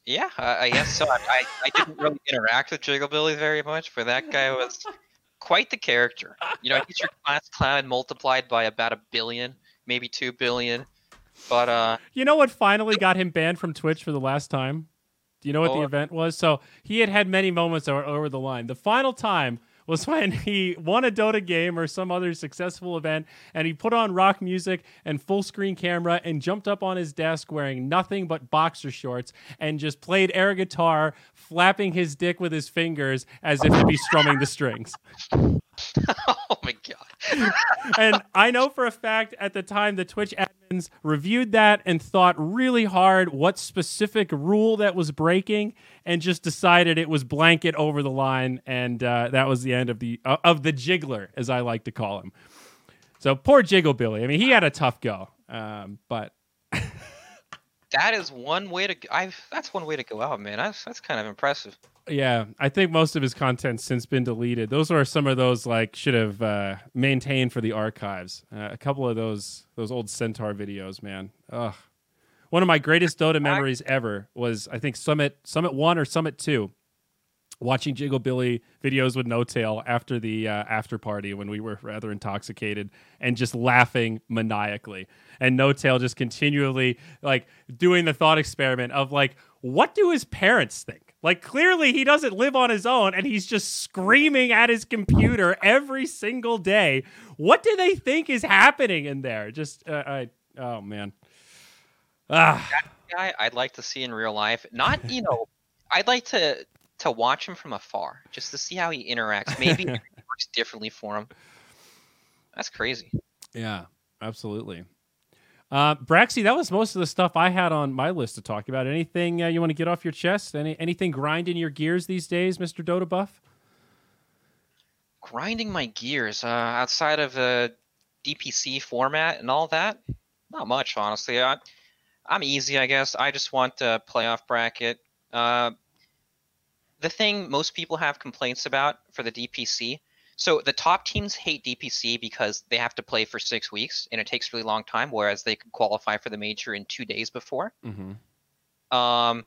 Yeah, I, I guess so. I, I, I didn't really interact with Jigglebilly very much, but that guy was quite the character. You know, he's your class clown multiplied by about a billion, maybe two billion. But uh, You know what finally got him banned from Twitch for the last time? Do you know what the Oh. event was? So he had had many moments over the line. The final time was when he won a Dota game or some other successful event, and he put on rock music and full screen camera and jumped up on his desk wearing nothing but boxer shorts and just played air guitar, flapping his dick with his fingers as if to be strumming the strings. oh my and I know for a fact at the time the Twitch admins reviewed that and thought really hard what specific rule that was breaking, and just decided it was blanket over the line, and uh, that was the end of the uh, of the jiggler, as I like to call him. So poor Jiggle Billy. I mean, he had a tough go, um, but that is one way to. I that's one way to go out, man. That's that's kind of impressive. Yeah, I think most of his content's since been deleted. Those are some of those like should have uh, maintained for the archives. Uh, a couple of those those old Centaur videos, man. Ugh. One of my greatest Dota memories ever was I think Summit Summit One or Summit Two. Watching Jiggle Billy videos with N0tail after the uh, after party when we were rather intoxicated and just laughing maniacally, and N0tail just continually like doing the thought experiment of like, what do his parents think? Like clearly he doesn't live on his own and he's just screaming at his computer every single day. What do they think is happening in there? Just uh, I oh man. Ah, Guy, I'd like to see in real life. Not you know, I'd like to to watch him from afar just to see how he interacts. Maybe it works differently for him. That's crazy. yeah, absolutely. Uh, Braxy, that was most of the stuff I had on my list to talk about. Anything uh, you want to get off your chest? Any anything grinding your gears these days, Mister Dota Buff? grinding my gears uh, outside of the DPC format and all that. Not much, honestly. I, I'm easy, I guess. I just want a playoff bracket. Uh, the thing most people have complaints about for the DPC. So the top teams hate DPC because they have to play for six weeks and it takes really long time, whereas they could qualify for the major in two days before. Mm-hmm. Um,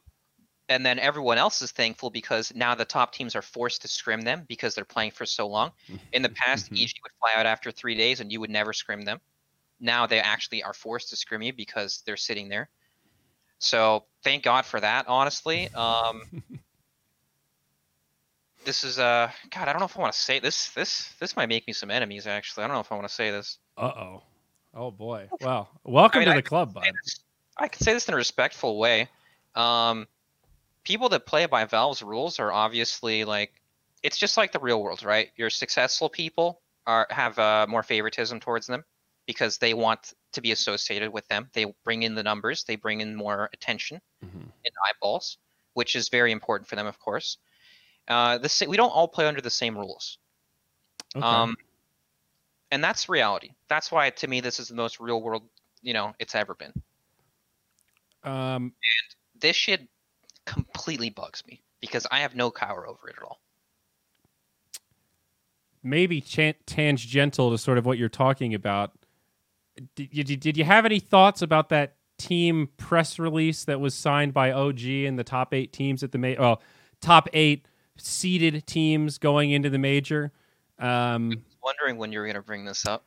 and then everyone else is thankful because now the top teams are forced to scrim them because they're playing for so long. In the past, Mhm. EG would fly out after three days and you would never scrim them. Now they actually are forced to scrim you because they're sitting there. So thank God for that, honestly. Um, this is uh, God, I don't know if I want to say this. This this might make me some enemies. Actually, I don't know if I want to say this. Uh oh. Oh boy. Wow. welcome I mean, to I the club, bud. this- I can say this in a respectful way. Um, people that play by Valve's rules are obviously like, it's just like the real world, right? Your successful people are have uh, more favoritism towards them because they want to be associated with them. They bring in the numbers, they bring in more attention Mhm. and eyeballs, which is very important for them, of course. Uh, the sa- we don't all play under the same rules. Okay. Um, and that's reality. That's why, to me, this is the most real world, you know, it's ever been. um, and this shit completely bugs me because I have no power over it at all. maybe chan- tangential to sort of what you're talking about. Did you, did you have any thoughts about that team press release that was signed by OG and the top eight teams at the May? well, top eight seeded teams going into the major? Um, Wondering when you're gonna bring this up.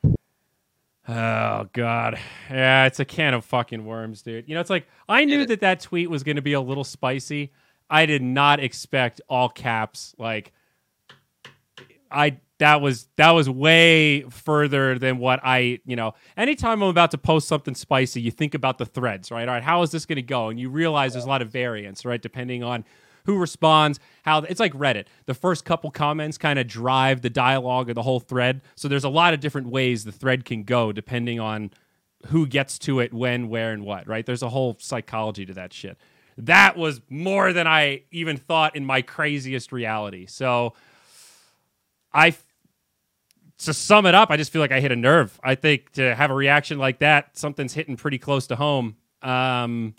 Oh god, yeah, it's a can of fucking worms, dude. You know, it's like I knew that that tweet was going to be a little spicy. I did not expect all caps. Like, I that was that was way further than what I, you know. Anytime I'm about to post something spicy, you think about the threads, right? All right, how is this going to go? And you realize there's a lot of variance, right, depending on who responds, how it's like Reddit. The first couple comments kind of drive the dialogue of the whole thread. So there's a lot of different ways the thread can go depending on who gets to it, when, where, and what, right? There's a whole psychology to that shit. That was more than I even thought in my craziest reality. So I to sum it up, I just feel like I hit a nerve. I think to have a reaction like that, something's hitting pretty close to home. Um,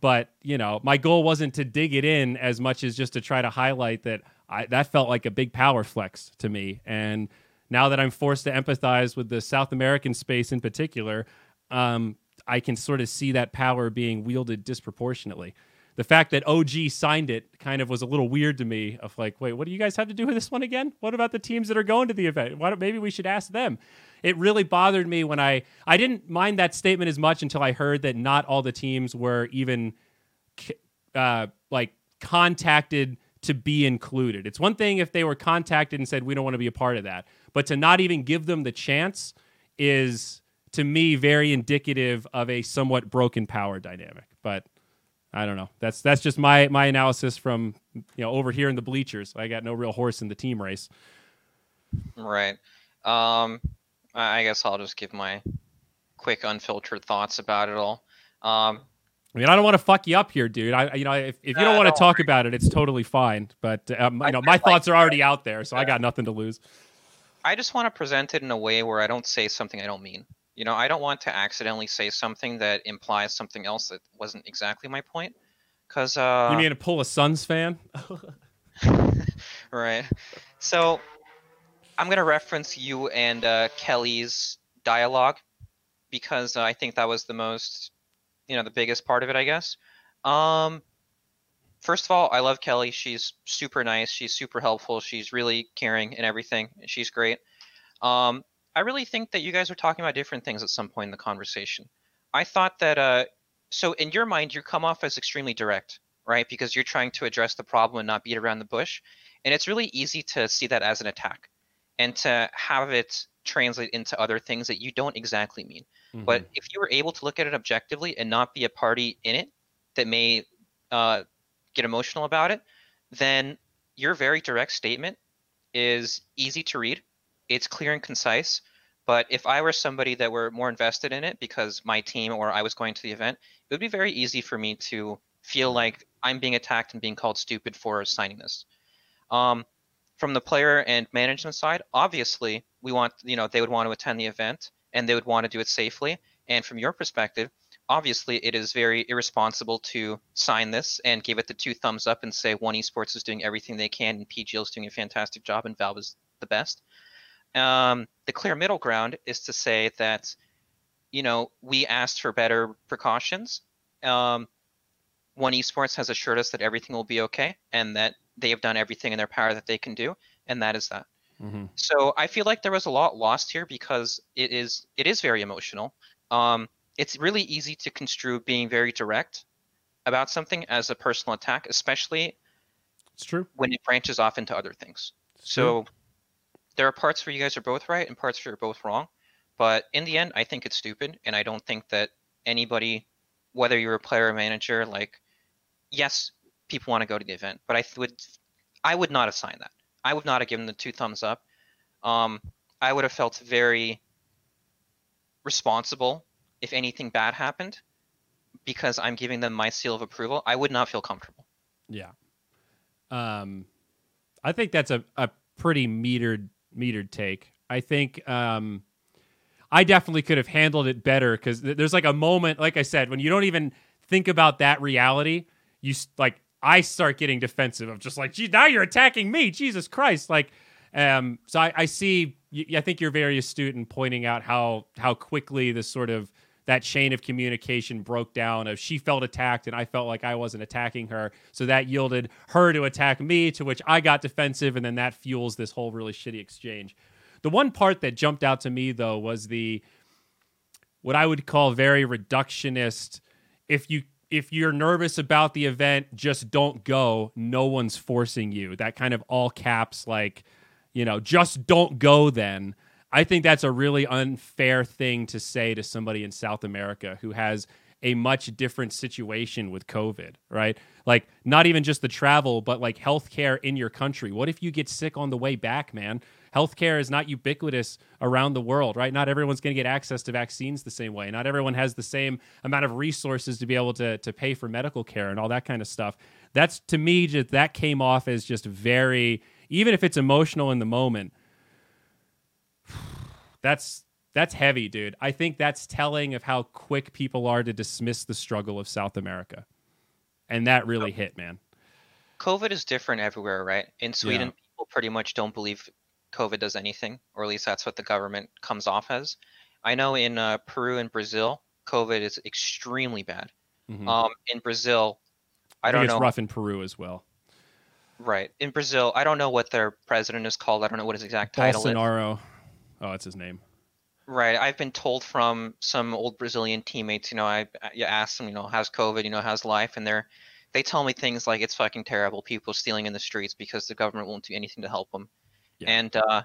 but you know, my goal wasn't to dig it in as much as just to try to highlight that I, that felt like a big power flex to me. And now that I'm forced to empathize with the South American space in particular, um, I can sort of see that power being wielded disproportionately. The fact that OG signed it kind of was a little weird to me. Of like, wait, what do you guys have to do with this one again? What about the teams that are going to the event? Why don't maybe we should ask them? It really bothered me when I I didn't mind that statement as much until I heard that not all the teams were even uh, like contacted to be included. It's one thing if they were contacted and said we don't want to be a part of that, but to not even give them the chance is to me very indicative of a somewhat broken power dynamic. But I don't know. That's that's just my my analysis from you know over here in the bleachers. I got no real horse in the team race. Right. Um, I guess I'll just give my quick, unfiltered thoughts about it all. Um, I mean, I don't want to fuck you up here, dude. I, you know, if, if you don't want to don't talk about it, it's totally fine. But um, you I- know, my like thoughts are already out there, so I got nothing to lose. I just want to present it in a way where I don't say something I don't mean. You know, I don't want to accidentally say something that implies something else that wasn't exactly my point. Cause uh, you mean to pull a SUNSfan? right. So I'm gonna reference you and uh, Kelly's dialogue because uh, I think that was the most, you know, the biggest part of it, I guess. Um, first of all, I love Kelly. She's super nice. She's super helpful. She's really caring and everything. She's great. Um, I really think that you guys are talking about different things at some point in the conversation. I thought that, uh, so in your mind, you come off as extremely direct, right? Because you're trying to address the problem and not beat around the bush. And it's really easy to see that as an attack and to have it translate into other things that you don't exactly mean. Mm-hmm. But if you were able to look at it objectively and not be a party in it that may uh, get emotional about it, then your very direct statement is easy to read. It's clear and concise. But if I were somebody that were more invested in it because my team or I was going to the event, it would be very easy for me to feel like I'm being attacked and being called stupid for signing this. Um, from the player and management side, obviously we want you know they would want to attend the event and they would want to do it safely. And from your perspective, obviously it is very irresponsible to sign this and give it the two thumbs up and say one esports is doing everything they can and PGL is doing a fantastic job and Valve is the best. Um, the clear middle ground is to say that you know we asked for better precautions. Um, one esports has assured us that everything will be okay and that they have done everything in their power that they can do, and that is that. Mm-hmm. So I feel like there was a lot lost here because it is it is very emotional. Um, it's really easy to construe being very direct about something as a personal attack, especially it's true when it branches off into other things. It's so true. There are parts where you guys are both right and parts where you're both wrong. But in the end, I think it's stupid, and I don't think that anybody, whether you're a player or manager, like, yes, people want to go to the event, but I would, I would not have signed that. I would not have given the two thumbs up. Um, I would have felt very responsible if anything bad happened because I'm giving them my seal of approval. I would not feel comfortable. Yeah. Um, I think that's a, a pretty metered metered take. I think um, I definitely could have handled it better because th- there's like a moment, like I said, when you don't even think about that reality, you like I start getting defensive of just like, now you're attacking me, Jesus Christ! Like, um, so I, I see. I think you're very astute in pointing out how how quickly this sort of that chain of communication broke down of she felt attacked and I felt like I wasn't attacking her. So that yielded her to attack me, to which I got defensive, and then that fuels this whole really shitty exchange. The one part that jumped out to me though was the what I would call very reductionist. If you if you're nervous about the event, just don't go. No one's forcing you. That kind of all caps, like, you know, just don't go then. I think that's a really unfair thing to say to somebody in South America who has a much different situation with COVID, right? Like, not even just the travel, but like healthcare in your country. What if you get sick on the way back, man? healthcare is not ubiquitous around the world, right? Not everyone's going to get access to vaccines the same way. Not everyone has the same amount of resources to be able to to pay for medical care and all that kind of stuff. That's to me just that came off as just very even if it's emotional in the moment. That's that's heavy, dude. I think that's telling of how quick people are to dismiss the struggle of South America. And that really hit, man. COVID is different everywhere, right? In Sweden, yeah. people pretty much don't believe COVID does anything, or at least that's what the government comes off as. I know in uh, Peru and Brazil, COVID is extremely bad. Mm-hmm. Um, in Brazil, I, I don't it's know. rough in Peru as well. Right in Brazil, I don't know what their president is called. I don't know what his exact title Bolsonaro. is. Oh, that's his name. Right. I've been told from some old Brazilian teammates. You know, I you ask them, you know, how's COVID? You know, how's life? And they're they tell me things like it's fucking terrible. People stealing in the streets because the government won't do anything to help them. Yeah. And uh,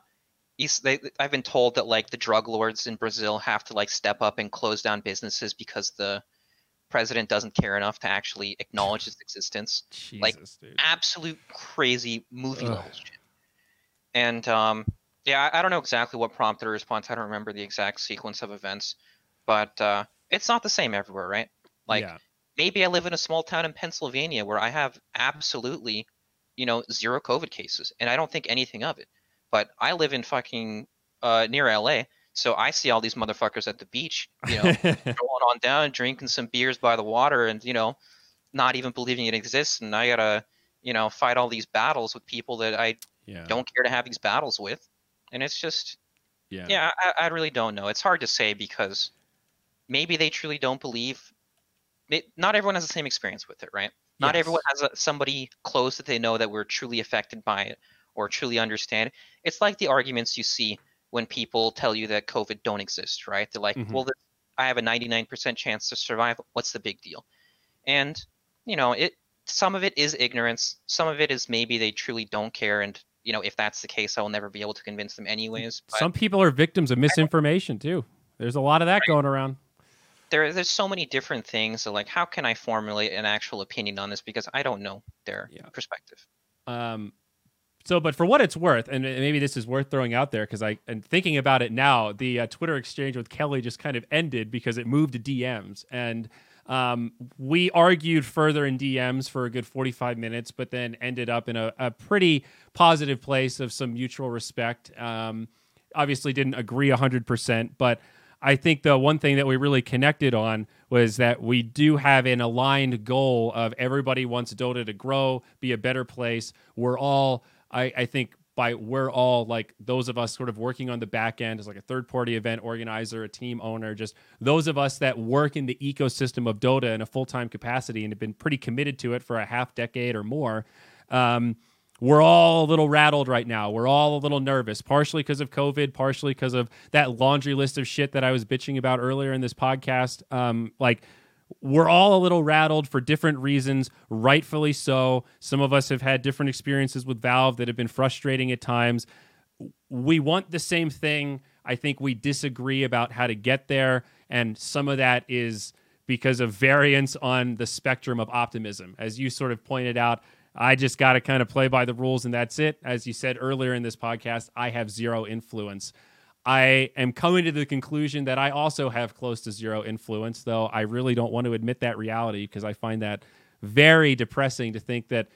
he's, they, I've been told that like the drug lords in Brazil have to like step up and close down businesses because the president doesn't care enough to actually acknowledge its existence. Jesus, like dude. absolute crazy movie Ugh. level shit. And um, yeah, I, don't know exactly what prompted a response. I don't remember the exact sequence of events, but uh, it's not the same everywhere, right? Like yeah. maybe I live in a small town in Pennsylvania where I have absolutely, you know, zero COVID cases, and I don't think anything of it. But I live in fucking uh, near LA, So I see all these motherfuckers at the beach, you know, going on down, drinking some beers by the water, and you know, not even believing it exists. And I gotta, you know, fight all these battles with people that I yeah. don't care to have these battles with. And it's just, Yeah. yeah, I, I really don't know. It's hard to say because maybe they truly don't believe. It, not everyone has the same experience with it, right? Not Yes. everyone has a, somebody close that they know that we're truly affected by it or truly understand. It's like the arguments you see when people tell you that COVID don't exist, right? They're like, Mhm. well, this, I have a 99% chance to survive. What's the big deal? And you know, it some of it is ignorance. Some of it is maybe they truly don't care. And you know, if that's the case, I will never be able to convince them anyways. But Some people are victims of misinformation too. There's a lot of that going around. there, there's so many different things. So like, how can I formulate an actual opinion on this because I don't know their Yeah. perspective. Um, so, but for what it's worth, and maybe this is worth throwing out there because I, and thinking about it now, the uh, Twitter exchange with Kelly just kind of ended because it moved to DMs, and um, we argued further in DMs for a good 45 minutes, but then ended up in a, a pretty positive place of some mutual respect. Um, obviously, didn't agree 100%, but I think the one thing that we really connected on was that we do have an aligned goal of everybody wants Dota to grow, be a better place. We're all, I, I think, by we're all like those of us sort of working on the back end as like a third party event organizer, a team owner, just those of us that work in the ecosystem of Dota in a full time capacity and have been pretty committed to it for a half decade or more. Um, we're all a little rattled right now. We're all a little nervous, partially because of COVID, partially because of that laundry list of shit that I was bitching about earlier in this podcast. Um, like, we're all a little rattled for different reasons, rightfully so. Some of us have had different experiences with Valve that have been frustrating at times. We want the same thing. I think we disagree about how to get there. And some of that is because of variance on the spectrum of optimism. As you sort of pointed out, I just got to kind of play by the rules and that's it. As you said earlier in this podcast, I have zero influence. I am coming to the conclusion that I also have close to zero influence, though I really don't want to admit that reality because I find that very depressing to think that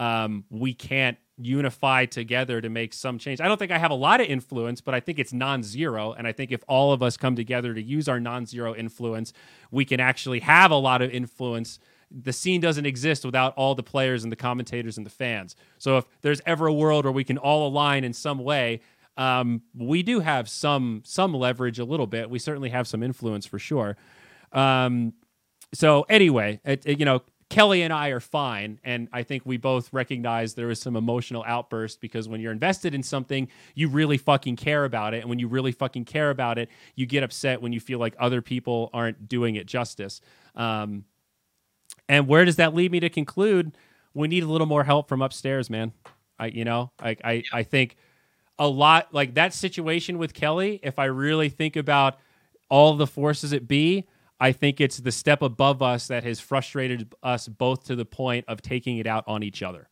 um, we can't unify together to make some change. I don't think I have a lot of influence, but I think it's non zero. And I think if all of us come together to use our non zero influence, we can actually have a lot of influence the scene doesn't exist without all the players and the commentators and the fans. So if there's ever a world where we can all align in some way, um, we do have some some leverage a little bit. We certainly have some influence for sure. Um, so anyway, it, it- you know, Kelly and I are fine, and I think we both recognize there was some emotional outburst because when you're invested in something, you really fucking care about it, and when you really fucking care about it, you get upset when you feel like other people aren't doing it justice. Um, and where does that lead me to conclude? We need a little more help from upstairs, man. I, you know, I, I, I think a lot like that situation with Kelly. If I really think about all the forces at be, I think it's the step above us that has frustrated us both to the point of taking it out on each other.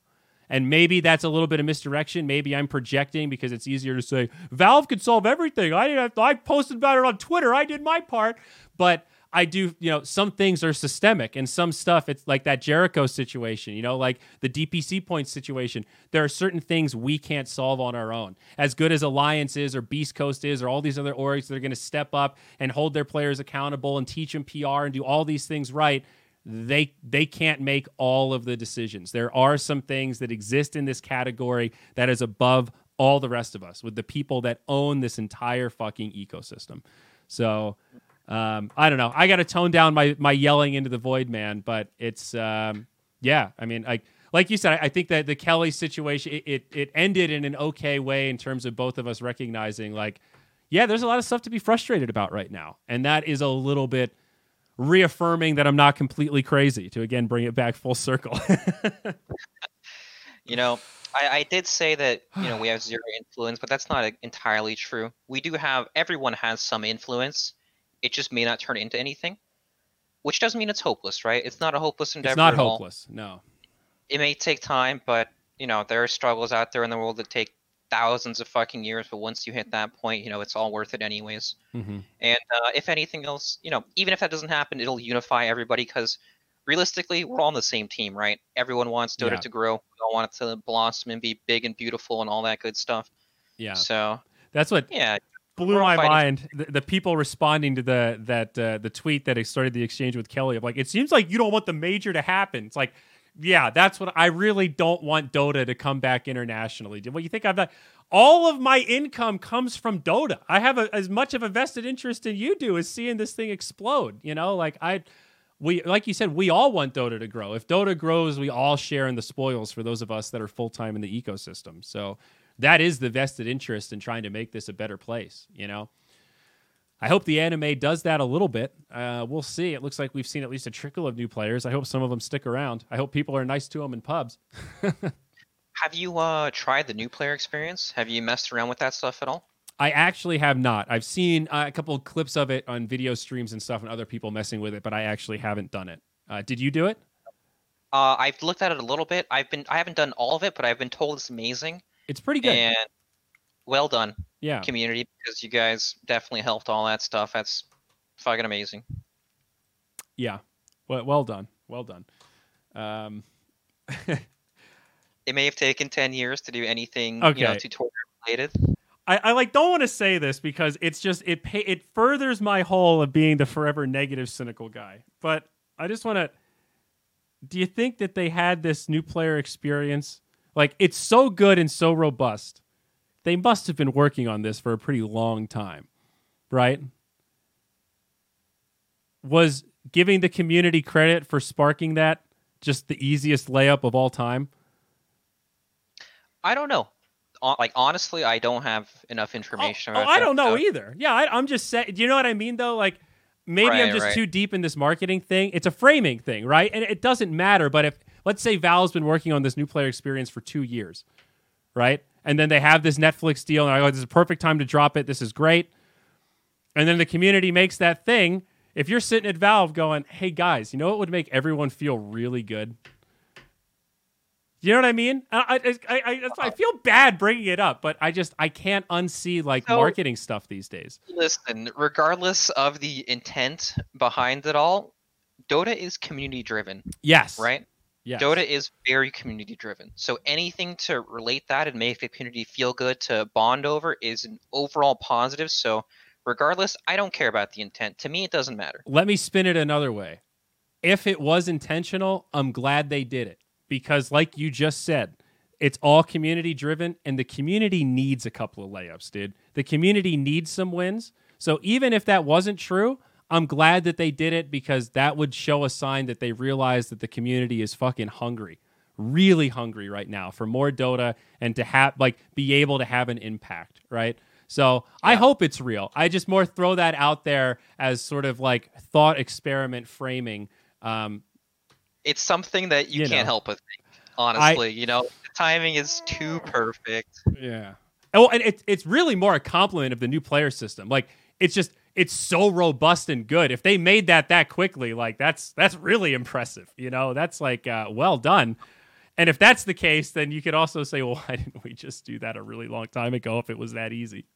And maybe that's a little bit of misdirection. Maybe I'm projecting because it's easier to say Valve could solve everything. I didn't. I posted about it on Twitter. I did my part, but I do, you know, some things are systemic and some stuff it's like that Jericho situation, you know, like the DPC point situation. There are certain things we can't solve on our own. As good as Alliance is or Beastcoast is or all these other orgs that are going to step up and hold their players accountable and teach them PR and do all these things right, they they can't make all of the decisions. There are some things that exist in this category that is above all the rest of us with the people that own this entire fucking ecosystem. So um, I don't know. I got to tone down my my yelling into the void, man. But it's um, yeah. I mean, like like you said, I, I think that the Kelly situation it, it it ended in an okay way in terms of both of us recognizing like, yeah, there's a lot of stuff to be frustrated about right now, and that is a little bit reaffirming that I'm not completely crazy. To again bring it back full circle. You know, I, I did say that you know we have zero influence, but that's not entirely true. We do have everyone has some influence. It just may not turn into anything, which doesn't mean it's hopeless, right? It's not a hopeless endeavor. it's not at all. hopeless. No. It may take time, but you know there are struggles out there in the world that take thousands of fucking years. But once you hit that point, you know it's all worth it anyways. Mm-hmm. And uh, if anything else, you know, even if that doesn't happen, it'll unify everybody because realistically, we're all on the same team, right? Everyone wants Dota Yeah. to grow. We all want it to blossom and be big and beautiful and all that good stuff. Yeah. So That's what yeah, blew my fighting- mind. The, the people responding to the that uh, the tweet that started the exchange with Kelly of like, it seems like you don't want the major to happen. It's like, yeah, that's what I really don't want Dota to come back internationally. Do what you think I've done? All of my income comes from Dota. I have a, as much of a vested interest in you do as seeing this thing explode. You know, like I. We, like you said, we all want Dota to grow. If Dota grows, we all share in the spoils for those of us that are full time in the ecosystem. So that is the vested interest in trying to make this a better place. You know, I hope the anime does that a little bit. Uh, we'll see. It looks like we've seen at least a trickle of new players. I hope some of them stick around. I hope people are nice to them in pubs. Have you uh tried the new player experience? Have you messed around with that stuff at all? I actually have not. I've seen uh, a couple of clips of it on video streams and stuff, and other people messing with it, but I actually haven't done it. Uh, did you do it? Uh, I've looked at it a little bit. I've been I haven't done all of it, but I've been told it's amazing It's pretty good. and well done, yeah. community, because you guys definitely helped all that stuff. That's fucking amazing. Yeah. Well, well done. Well done. Um, It may have taken ten years to do anything you know Okay. tutorial related. I, I like don't want to say this because it's just it pay, it furthers my whole of being the forever negative cynical guy. But I just want to. Do you think that they had this new player experience? Like it's so good and so robust. They must have been working on this for a pretty long time, right? Was giving the community credit for sparking that just the easiest layup of all time? I don't know. Like honestly, I don't have enough Oh, information. oh, about I don't know either. Yeah, I, I'm just saying. Do you know what I mean though? Like maybe I'm just right. too deep in this marketing thing. It's a framing thing, right? And it doesn't matter. But if let's say Valve's been working on this new player experience for two years, right? And then they have this Netflix deal, and I go, "This is a perfect time to drop it. This is great." And then the community makes that thing. If you're sitting at Valve going, "Hey guys, you know what would make everyone feel really good?" You know what I mean? I, I, I, I, I feel bad bringing it up, but I just I can't unsee like So- marketing stuff these days. Listen, regardless of the intent behind it all, Dota is community driven, Yes. right? Yes. Dota is very community driven. So anything to relate that and make the community feel good to bond over is an overall positive. So regardless, I don't care about the intent. To me, it doesn't matter. Let me spin it another way. If it was intentional, I'm glad they did it because, like you just said, it's all community driven, and the community needs a couple of layups, dude. The community needs some wins. So even if that wasn't true, I'm glad that they did it because that would show a sign that they realize that the community is fucking hungry, really hungry right now for more Dota and to have like be able to have an impact, right? So I hope it's real. I just more throw that out there as sort of like thought experiment framing. Um, It's something that you, You can't know. help but think. Honestly, you know, the timing is too perfect. Yeah. Oh, and it's it's really more a compliment of the new player system. Like it's just it's so robust and good. If they made that that quickly, like that's that's really impressive. You know, that's like uh, well done. And if that's the case, then you could also say, well, why didn't we just do that a really long time ago if it was that easy?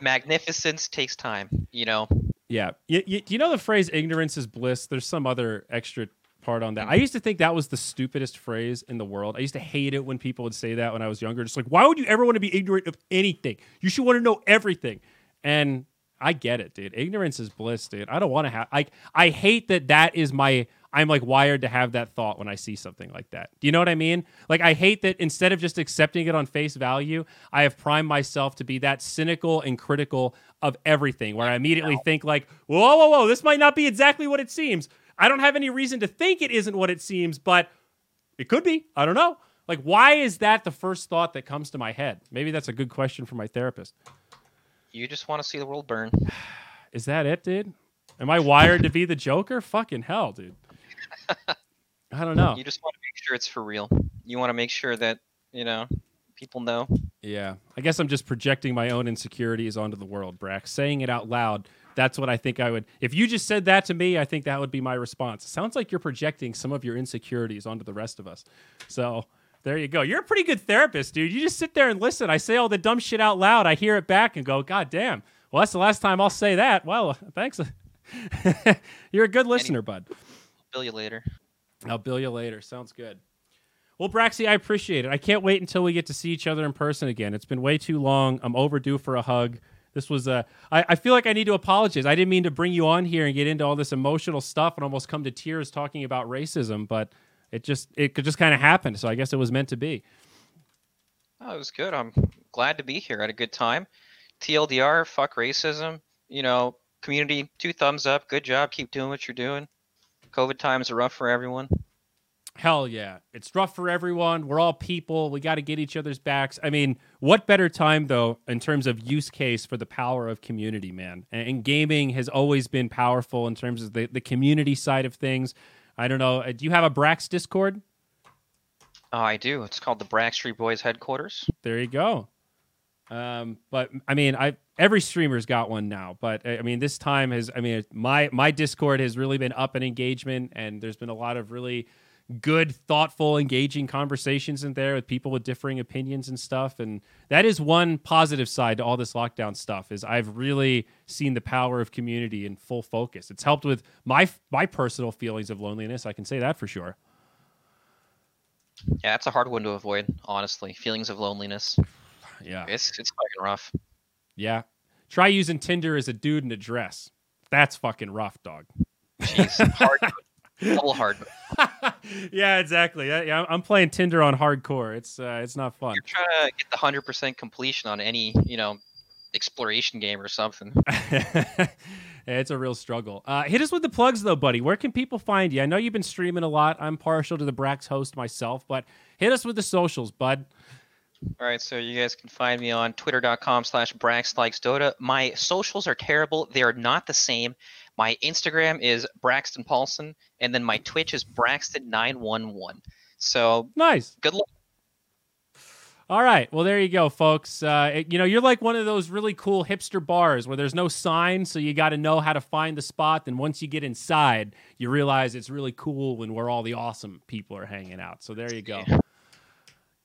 Magnificence takes time, you know. Yeah. You, you, you know the phrase ignorance is bliss? There's some other extra part on that. I used to think that was the stupidest phrase in the world. I used to hate it when people would say that when I was younger. Just like, why would you ever want to be ignorant of anything? You should want to know everything. And I get it, dude. Ignorance is bliss, dude. I don't want to have I I hate that that is my I'm like wired to have that thought when I see something like that. Do you know what I mean? Like I hate that instead of just accepting it on face value, I have primed myself to be that cynical and critical of everything where I immediately think like, whoa, whoa, whoa, this might not be exactly what it seems. I don't have any reason to think it isn't what it seems, but it could be. I don't know. Like, why is that the first thought that comes to my head? Maybe that's a good question for my therapist. You just want to see the world burn. Is that it, dude? Am I wired to be the Joker? Fucking hell, dude. I don't know. You just want to make sure it's for real. You want to make sure that, you know, people know. Yeah. I guess I'm just projecting my own insecurities onto the world, Brax. Saying it out loud, that's what I think I would. If you just said that to me, I think that would be my response. It sounds like you're projecting some of your insecurities onto the rest of us. So there you go. You're a pretty good therapist, dude. You just sit there and listen. I say all the dumb shit out loud. I hear it back and go, God damn. Well, that's the last time I'll say that. Well, thanks. you're a good listener, bud. Bill you later. I'll bill you later. Sounds good. Well, Braxy, I appreciate it. I can't wait until we get to see each other in person again. It's been way too long. I'm overdue for a hug. This was a. I, I feel like I need to apologize. I didn't mean to bring you on here and get into all this emotional stuff and almost come to tears talking about racism, but it just it could just kind of happen. So I guess it was meant to be. Oh, it was good. I'm glad to be here. I had a good time. TLDR, fuck racism. You know, community, two thumbs up. Good job. Keep doing what you're doing. COVID times are rough for everyone. Hell yeah. It's rough for everyone. We're all people. We got to get each other's backs. I mean, what better time, though, in terms of use case for the power of community, man? And, and gaming has always been powerful in terms of the, the community side of things. I don't know. Uh, do you have a Brax Discord? Oh, I do. It's called the Brax Street Boys headquarters. There you go. Um, but I mean, I every streamer's got one now. But I mean, this time has. I mean, my my Discord has really been up in engagement, and there's been a lot of really good, thoughtful, engaging conversations in there with people with differing opinions and stuff. And that is one positive side to all this lockdown stuff. Is I've really seen the power of community in full focus. It's helped with my my personal feelings of loneliness. I can say that for sure. Yeah, it's a hard one to avoid, honestly. Feelings of loneliness. Yeah. It's it's fucking rough. Yeah. Try using Tinder as a dude in a dress. That's fucking rough, dog. Jeez, hard, double hard. yeah, exactly. Yeah, I'm playing Tinder on hardcore. It's uh, it's not fun. You're trying to get the hundred percent completion on any you know exploration game or something. it's a real struggle. Uh, hit us with the plugs though, buddy. Where can people find you? I know you've been streaming a lot. I'm partial to the Brax host myself, but hit us with the socials, bud. All right, so you guys can find me on twitter.com slash Brax Likes braxlikesdota. My socials are terrible. They are not the same. My Instagram is Braxton Paulson, and then my Twitch is Braxton911. So nice. Good luck. All right. Well, there you go, folks. Uh, it, you know, you're like one of those really cool hipster bars where there's no sign, so you got to know how to find the spot. And once you get inside, you realize it's really cool when where all the awesome people are hanging out. So there you go. Yeah.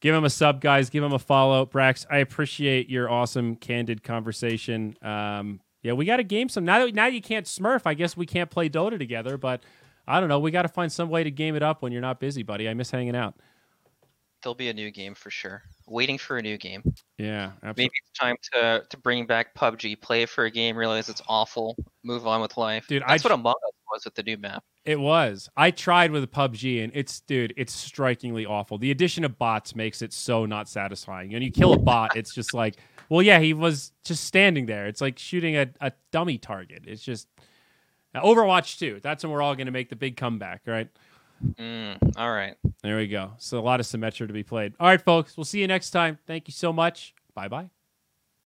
Give him a sub, guys. Give him a follow. Brax, I appreciate your awesome, candid conversation. Um, yeah, we got to game some. Now that now you can't Smurf, I guess we can't play Dota together. But I don't know. We got to find some way to game it up when you're not busy, buddy. I miss hanging out. There'll be a new game for sure. Waiting for a new game. Yeah, absolutely. Maybe it's time to to bring back PUBG. Play for a game, realize it's awful, move on with life. Dude, that's I, what Among Us was with the new map. It was. I tried with PUBG and it's dude, it's strikingly awful. The addition of bots makes it so not satisfying. When you kill a bot, it's just like, well, yeah, he was just standing there. It's like shooting a, a dummy target. It's just Overwatch 2. That's when we're all going to make the big comeback, right? Mm, all right. There we go. So a lot of Symmetra to be played. All right, folks. We'll see you next time. Thank you so much. Bye bye.